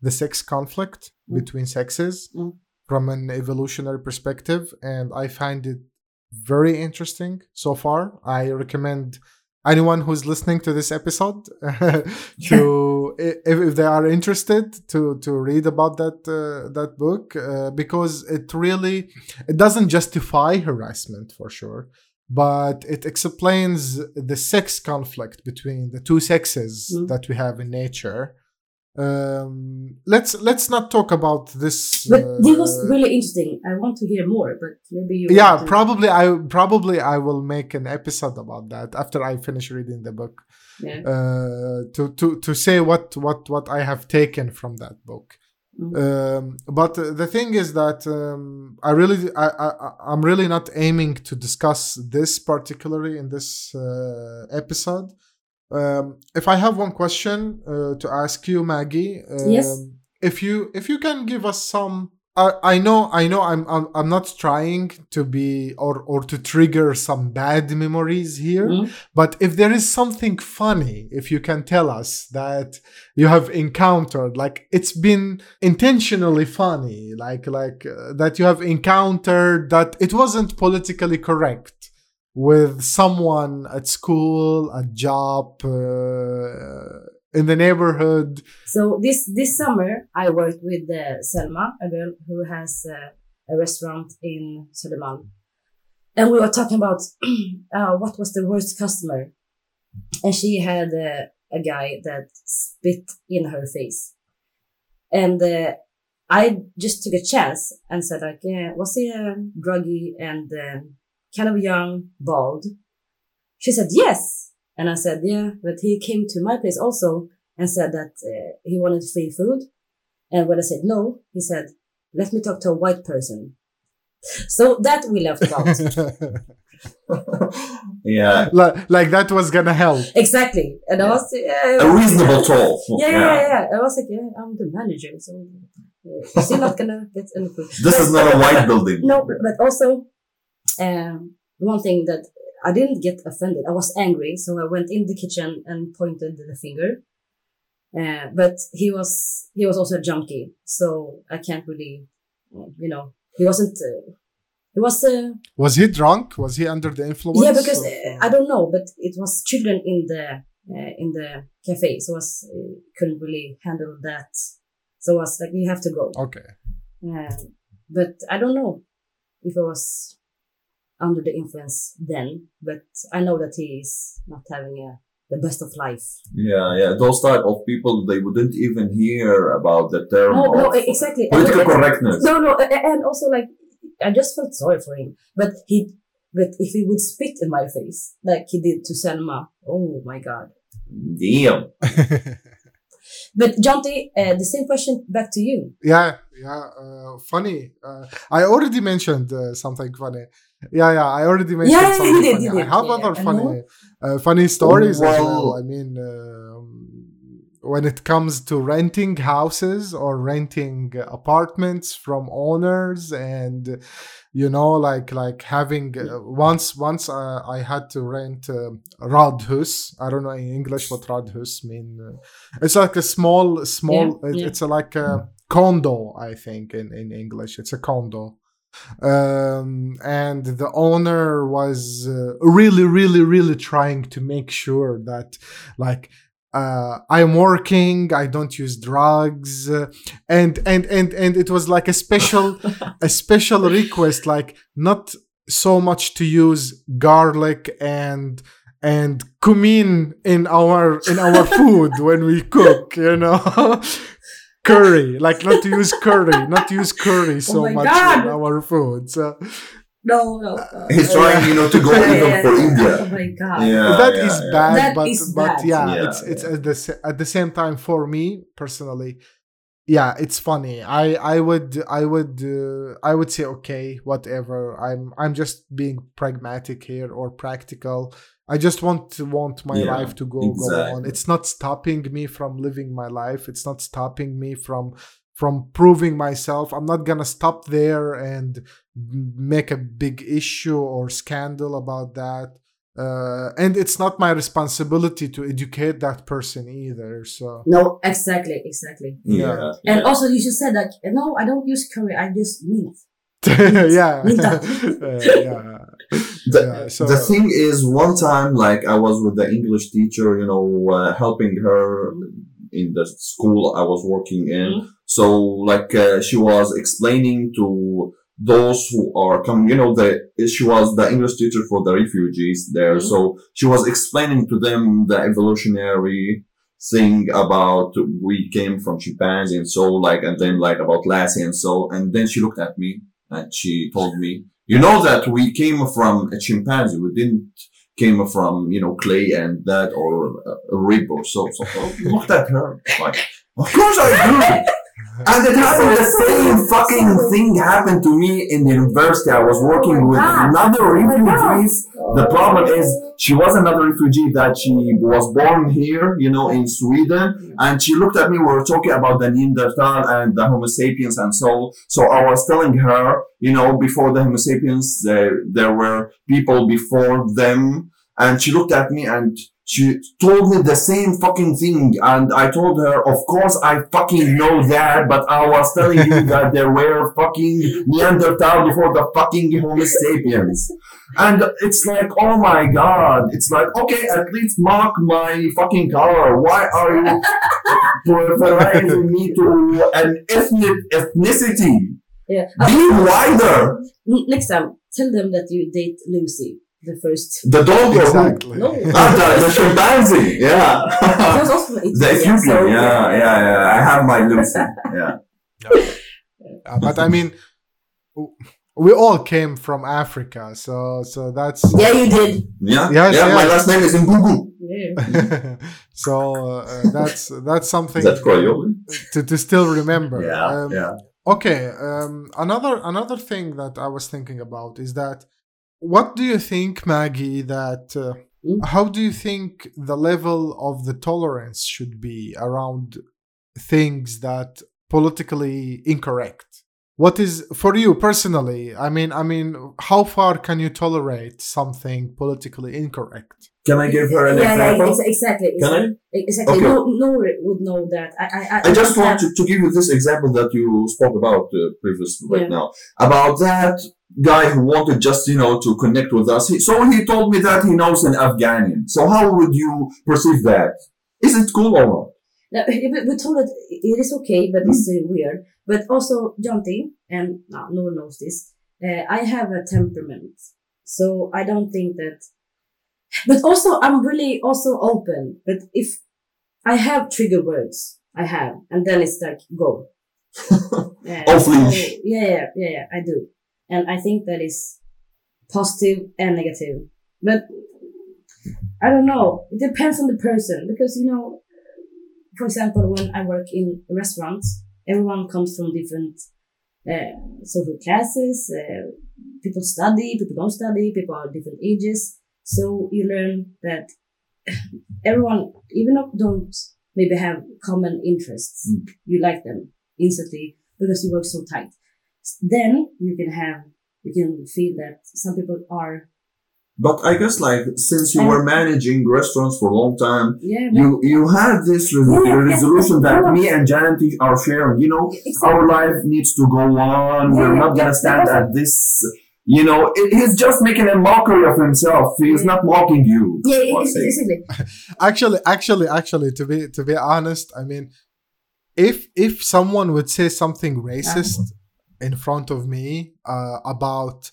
the sex conflict Mm. between sexes Mm. from an evolutionary perspective and i find it very interesting so far i recommend anyone who's listening to this episode to if, if they are interested to to read about that uh, that book uh, because it really it doesn't justify harassment for sure but it explains the sex conflict between the two sexes Mm. that we have in nature um let's let's not talk about this but uh, this was really interesting i want to hear more but maybe you yeah probably i probably i will make an episode about that after i finish reading the book yeah. uh, to to to say what what what I have taken from that book. Mhm. Um, but the thing is that um, I really I, I I'm really not aiming to discuss this particularly in this uh, episode. Um, if I have one question uh, to ask you, Maggie, um, Yes. if you if you can give us some. I, I know I know I'm, I'm I'm not trying to be or or to trigger some bad memories here Mm. but if there is something funny, if you can tell us that you have encountered, like it's been intentionally funny, like like uh, that you have encountered that it wasn't politically correct with someone at school, at job, uh, in the neighborhood? So this this summer, I worked with uh, Selma, a girl who has uh, a restaurant in Södermalm, and we were talking about uh, what was the worst customer, and she had uh, a guy that spit in her face, and uh, I just took a chance and said like, yeah, was he a druggy and uh, kind of young, bald? She said yes. And I said, yeah, but he came to my place also and said that uh, he wanted free food. And when I said no, he said, let me talk to a white person. So that we left about. yeah, like, like that was gonna help. exactly. And I was, yeah, a reasonable toll. yeah, yeah, yeah, yeah. I was like, yeah, I'm the manager, so uh, still not gonna get any food. This is not a white building. No, but also, um, one thing that I didn't get offended. I was angry, so I went in the kitchen and pointed the finger. Uh, but he was he was also a junkie, so I can't really, you know, he wasn't. Uh, he was. Uh, Was he drunk? Was he under the influence? yeah, because uh, I don't know, but it was children in the uh, in the cafe, so I was uh, couldn't really handle that. So I was like, you have to go. Okay. But I don't know if I was under the influence then, but I know that he is not having a, the best of life. Yeah, yeah. Those type of people, they wouldn't even hear about the term No, of no, exactly. Political and- correctness. No, no, a- a- and also like I just felt sorry for him. But he, but if he would spit in my face like he did to Selma, oh my god. Damn. But Jonty, uh, the same question back to you. yeah, yeah. Uh, funny. Uh, I already mentioned uh, something funny. Yeah, yeah. I already mentioned Yeah, yeah, something did, funny. you I have Yeah, other funny, uh, funny stories as well. Well- I mean, um, when it comes to renting houses or renting apartments from owners, and you know, like like having uh, once once uh, I had to rent uh, radhus. I don't know in English what radhus mean. Uh, it's like a small small. Yeah, it- yeah. It's a, like a condo, I think in in English. It's a condo um, and the owner was uh, really really really trying to make sure that like uh, i'm working i don't use drugs uh, and and and and it was like a special a special request like not so much to use garlic and and cumin in our in our food when we cook you know curry like not to use curry not to use curry so Oh much God. in our food so No, no. no. He's trying, you know, to go even for Oh India. my god. Yeah, that yeah, is yeah. bad That but is but bad. yeah, Yeah, it's it's yeah. at the at the same time for me personally yeah it's funny i i would i would uh, i would say okay whatever i'm i'm just being pragmatic here or practical i just want to want my Yeah, life to go go on it's not stopping me from living my life it's not stopping me from from proving myself i'm not gonna stop there and make a big issue or scandal about that uh, and it's not my responsibility to educate that person either so No, exactly, exactly. Yeah. And also, you should say that no, I don't use curry. I use mint. yeah Uh, yeah The, Yeah, so- the thing is, one time, like, I was with the English teacher, you know, uh, helping her in the school I was working in. Mhm. So, like, uh, she was explaining to those who are coming, you know, the, she was the English teacher for the refugees there. Mhm. So she was explaining to them the evolutionary thing about we came from chimpanzee and so like, and then like about Lassie and so, and then she looked at me and she told me, you know that we came from a chimpanzee. We didn't came from, you know, clay and that or a, a rib or so. So I looked at her like, of course I do. And it happened the same fucking thing happened to me in the university. I was working with another refugees. The problem is she was another refugee that she was born here, you know, in Sweden. And she looked at me, we were talking about the Neanderthal and the Homo sapiens and so. So I was telling her, you know, before the Homo sapiens, there, there were people before them. And she looked at me and she told me the same fucking thing and I told her of course I fucking know that but I was telling you that there were fucking Neanderthal before the fucking Homo sapiens. And it's like oh my god it's like okay at least mark my fucking color. Why are you preferring me to an ethnic ethnicity? Yeah. be wider. Next time, tell them that you date Lucy, the first. the dog? Exactly. No. Ah, the, the chimpanzee, She yeah. was also from the Ethiopian, so- yeah, yeah, yeah. I have my Lucy, yeah. Uh, but I mean, we all came from Africa, so so that's Yeah, you did. Yeah, Yes, yeah. My last name is Ngugu. Yeah. so uh, that's that's something Is that to, to still remember. Yeah, Um, yeah. Okay. Um, another another thing that I was thinking about is that what do you think, Maggie? That uh, Mm. how do you think the level of the tolerance should be around things that politically incorrect? What is for you personally? I mean, I mean, how far can you tolerate something politically incorrect? Can I give her an yeah, yeah, example? ex- exactly. Can I? Exactly. Okay. No, no would know that. I, I, I, I just have- want to, to give you this example that you spoke about uh, previously right Yeah. now about that guy who wanted just you know to connect with us. He, so he told me that he knows an Afghanian. So how would you perceive that? Is it cool or not? No, we told it it is okay, but it's uh, weird. But also, Jonty, and no, no one knows this. Uh, I have a temperament, so I don't think that. But also, I'm really also open. But if I have trigger words, I have, and then it's like go. Yeah, Oh, so- yeah, yeah, yeah, yeah, I do, and I think that is positive and negative. But I don't know. It depends on the person because you know for example, when I work in restaurants, everyone comes from different uh, social classes. Uh, people study, people don't study, people are different ages. So you learn that everyone, even if don't maybe have common interests, Mm. you like them instantly because you work so tight. Then you can have, you can feel that some people are, But I guess like since you were managing restaurants for a long time, yeah, you you had this re- Yeah, yeah, resolution yeah. that me and Janet are sharing. You know, exactly. our life needs to go on. We're not yeah, gonna stand at this. You know, it, he's just making a mockery of himself. He's Yeah. not mocking you. yeah, for it's, sake. exactly. actually actually actually to be to be honest i mean if if someone would say something racist uh-huh. In front of me uh, about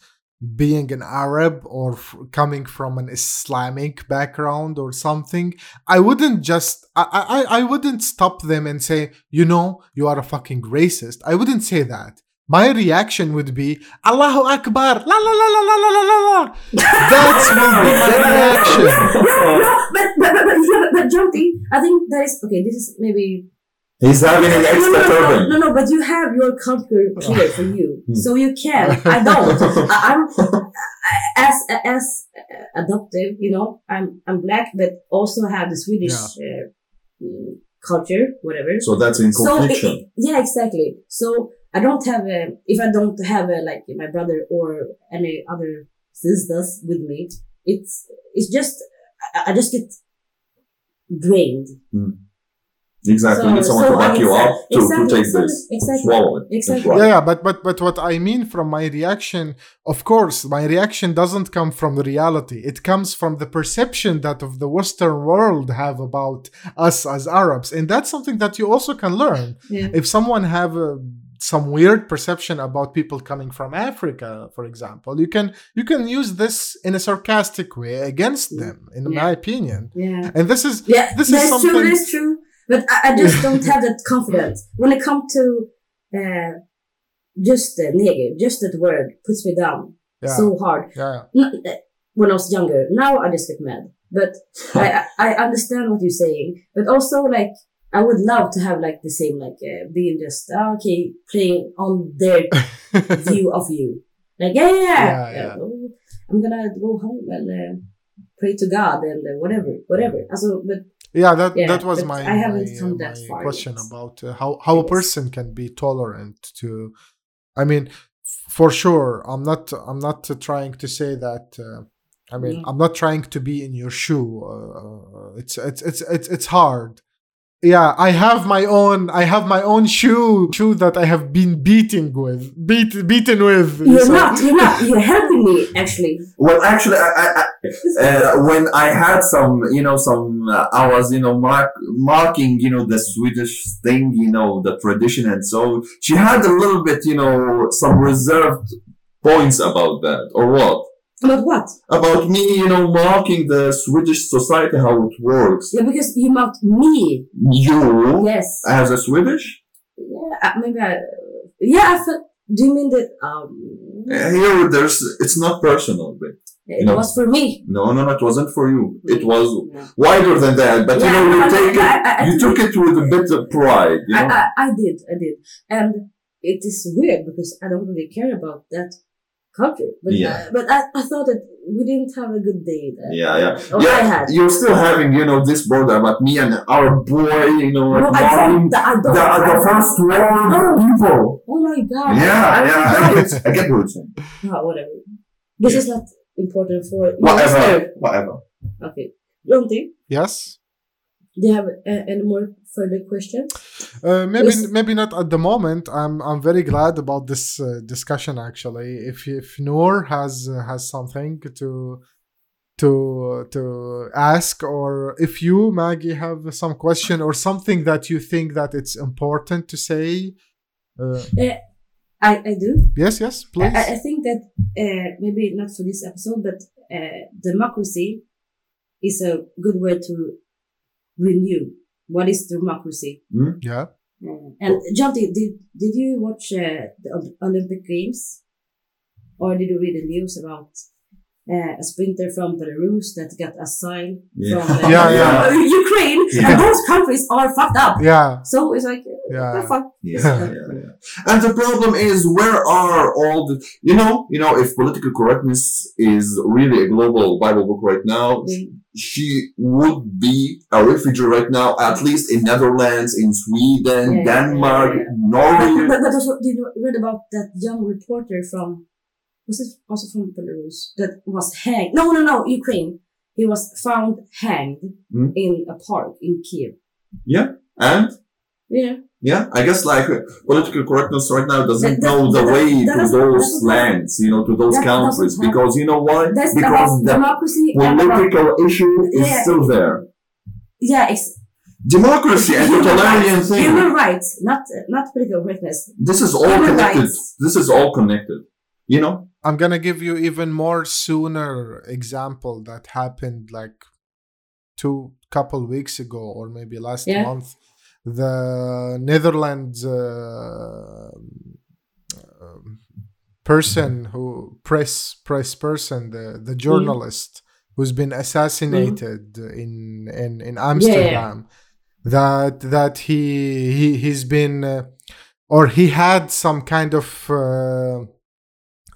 being an arab or f- coming from an islamic background or something i wouldn't just I, I i wouldn't stop them and say you know you are a fucking racist. I wouldn't say that. My reaction would be allahu akbar la la la la la la la la that's will be the reaction. No, but but but but, but, but Jonty, I think that is okay. This is maybe He's having an no, extra no, no, turban. no, no, but you have your culture clear for you, Hmm. so you can. I don't. I, I'm as as adoptive, you know. I'm I'm black, but also have the Swedish uh, mm, culture, whatever. So that's in So it- yeah, exactly. So I don't have a if I don't have a like my brother or any other sisters with me. It's it's just I, I just get drained. Exactly. you need So- someone so to back you exact- up to, exactly, to take exactly, this, exactly, swallow it. exactly. yeah, yeah but but but what i mean from my reaction of course my reaction doesn't come from the reality it comes from the perception that of the western world have about us as arabs and that's something that you also can learn Yeah. if someone have a, some weird perception about people coming from africa for example you can you can use this in a sarcastic way against them in Yeah. my opinion Yeah. and this is Yeah, This is that's true. something- That's true. But I, I just don't have that confidence when it comes to uh, just the nigger. Just that word puts me down yeah so hard. yeah uh, When I was younger, now I just get mad. But I, I understand what you're saying. But also like I would love to have like the same like uh, being just ah, okay playing on their view of you. Like yeah yeah, yeah. Oh, I'm gonna go home and uh, pray to God and uh, whatever whatever. Also, but Yeah, that Yeah, that was my, my, uh, my question yet. about uh, how how a person can be tolerant to. I mean, for sure, I'm not I'm not uh, trying to say that uh, I mean, Mm. I'm not trying to be in your shoe. Uh, it's, it's it's it's it's hard. Yeah, I have my own. I have my own shoe shoe that I have been beating with, beat beaten with. You're So- not. You're not. You're helping me actually. Well, actually, I, I, I, uh, when I had some, you know, some, uh, I was, you know, mark, marking, you know, the Swedish thing, you know, the tradition, and so she had a little bit, you know, some reserved points about that, or what? About what? About me, you know, marking the Swedish society, how it works. Yeah, because you mocked me. You, Yes. as a Swedish, Yeah. uh, Maybe I. Yeah. I felt. Do you mean that? Um. uh, here, there's, it's not personal, but It was for me. no, no, no, it wasn't for you. It was Yeah. wider than that, but you know, you take I- it, I- I- you took it with a bit of pride, you know. I, I, I did, I did. And it is weird because I don't really care about that culture. But, Yeah. uh, but I, I thought that we didn't have a good day there. Yeah, yeah. Or I yeah, had. you're still having, you know, this border about me and our boy, you know, No, like I mom, don't. I the, the first world people. Oh my god. Yeah, I yeah, I get, I get what you're saying. Ah, whatever. This Yeah. is not important for you. Whatever, whatever. Okay. Don't think. Yes. Do you have uh, any more further questions? Uh, maybe Yes. maybe not at the moment. I'm I'm very glad about this uh, discussion. Actually, if if Noor has uh, has something to to to ask, or if you Maggie have some question or something that you think that it's important to say. Uh, I, I do. yes, yes, please. I, I think that uh, maybe not for this episode, but uh, democracy is a good word to renew. What is democracy? yeah. Uh, and Jonty, did did you watch uh, the Olympic Games, or did you read the news about uh, a sprinter from Belarus that got asylum Yeah. from uh, Yeah, yeah. Ukraine? Yeah. And those countries are fucked up. Yeah. So it's like, Yeah. Yeah, yeah, yeah. And the problem is, where are all the, you know, you know, if political correctness is really a global Bible book right now, Mm. she would be a refugee right now, at least in Netherlands, in Sweden, Yeah, Denmark. Norway. But, but also, did you read about that young reporter from, was it also from Belarus, that was hanged? No, no, no, Ukraine. He was found hanged Hmm? in a park in Kiev. Yeah, and Yeah. Yeah, I guess like political correctness right now doesn't That- that- know the that- way that to those lands, you know, to those countries, because you know why? That's Because about the democracy and about, political issue is Yeah. still there. yeah, it's Democracy and human totalitarian rights. thing. Human rights, not not political correctness. This is all Human connected. rights. This is all connected. You know? I'm gonna give you even more sooner example that happened like two couple weeks ago or maybe last Yeah. month. The Netherlands uh, um, person who press press person the the journalist who's been assassinated in in in Amsterdam that that he he he's been uh, or he had some kind of uh,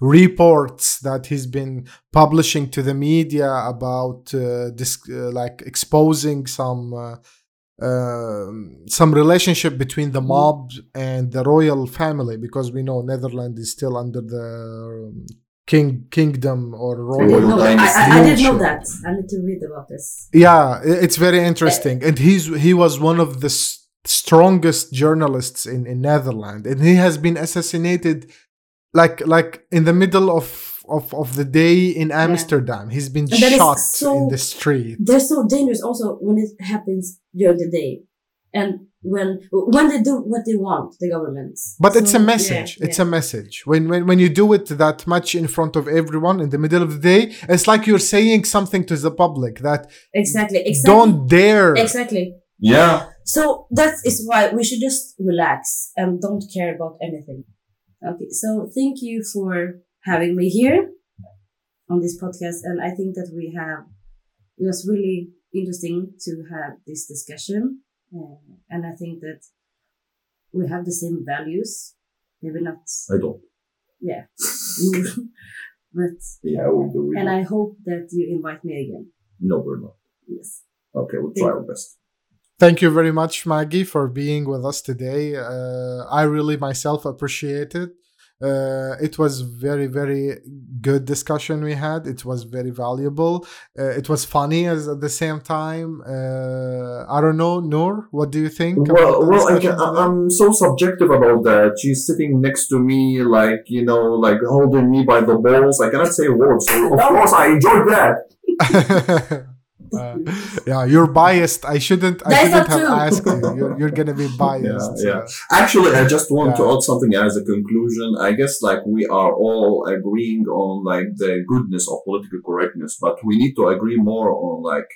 reports that he's been publishing to the media about uh, this uh, like exposing some uh, um some relationship between the mob and the royal family because we know Netherlands is still under the um, king kingdom or I royal didn't know. I, I, I didn't know that. I need to read about this. yeah it's very interesting and he's he was one of the strongest journalists in in netherlands and he has been assassinated like like in the middle of of, of the day in amsterdam he's been And shot so- in the street They're so dangerous also when it happens during the day. And when when they do what they want, the governments. but it's So, a yeah, message it's yeah. a message when, when when you do it that much in front of everyone in the middle of the day it's like you're saying something to the public that exactly exactly don't dare exactly. Yeah. So that is why we should just relax and don't care about anything. Okay, so thank you for having me here on this podcast, and I think that we have it was really interesting to have this discussion, uh, and I think that we have the same values, maybe not, I don't. yeah, but Yeah, we do. We and do. I hope that you invite me again. No, we're not. Yes. Okay, we'll try our best. Thank you very much, Maggie, for being with us today. Uh, I really myself appreciate it. Uh, it was very very good discussion we had. It was very valuable. Uh, it was funny as at the same time. Uh, I don't know, Noor. What do you think? Well, well, I can, i'm so subjective about that. She's sitting next to me, like you know, like holding me by the balls. I cannot say words. So of course, I enjoyed that. Uh, yeah, you're biased. I shouldn't. I That's shouldn't have true. asked you. You're, you're gonna be biased. Yeah, yeah. uh, Actually, I just want to add something as a conclusion. I guess like we are all agreeing on like the goodness of political correctness, but we need to agree more on like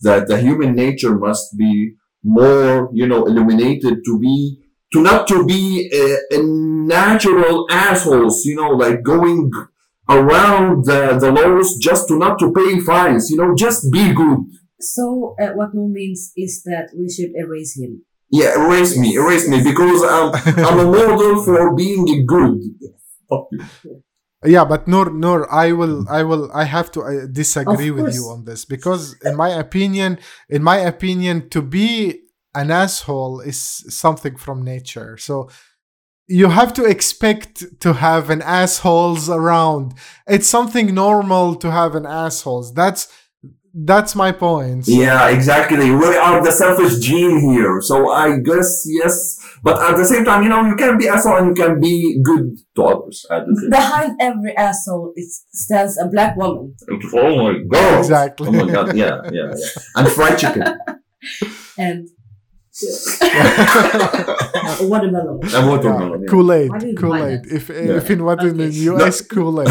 that the human nature must be more, you know, illuminated to be to not to be a, a natural assholes, you know, like going around the, the laws just to not to pay fines, you know, just be good. So uh, what no means is that we should erase him. Yeah, erase me, erase me, because I'm, I'm a model for being good. Fuck. Yeah, but Noor, Noor, I will, I will, I have to uh, disagree with you on this because, in my opinion, in my opinion, to be an asshole is something from nature. So you have to expect to have an assholes around. It's something normal to have an assholes. That's that's my point. Yeah, exactly. We are the selfish gene here. So I guess, yes. But at the same time, you know, you can be asshole and you can be good to others. At the same Behind every asshole is, stands a black woman. Oh my god. Exactly. Oh my god. Yeah, yeah, yeah. And fried chicken. And watermelon. And watermelon. yeah. Kool Aid, Kool Aid. If eh, Yeah. if it wasn't in Okay. US, Kool Aid.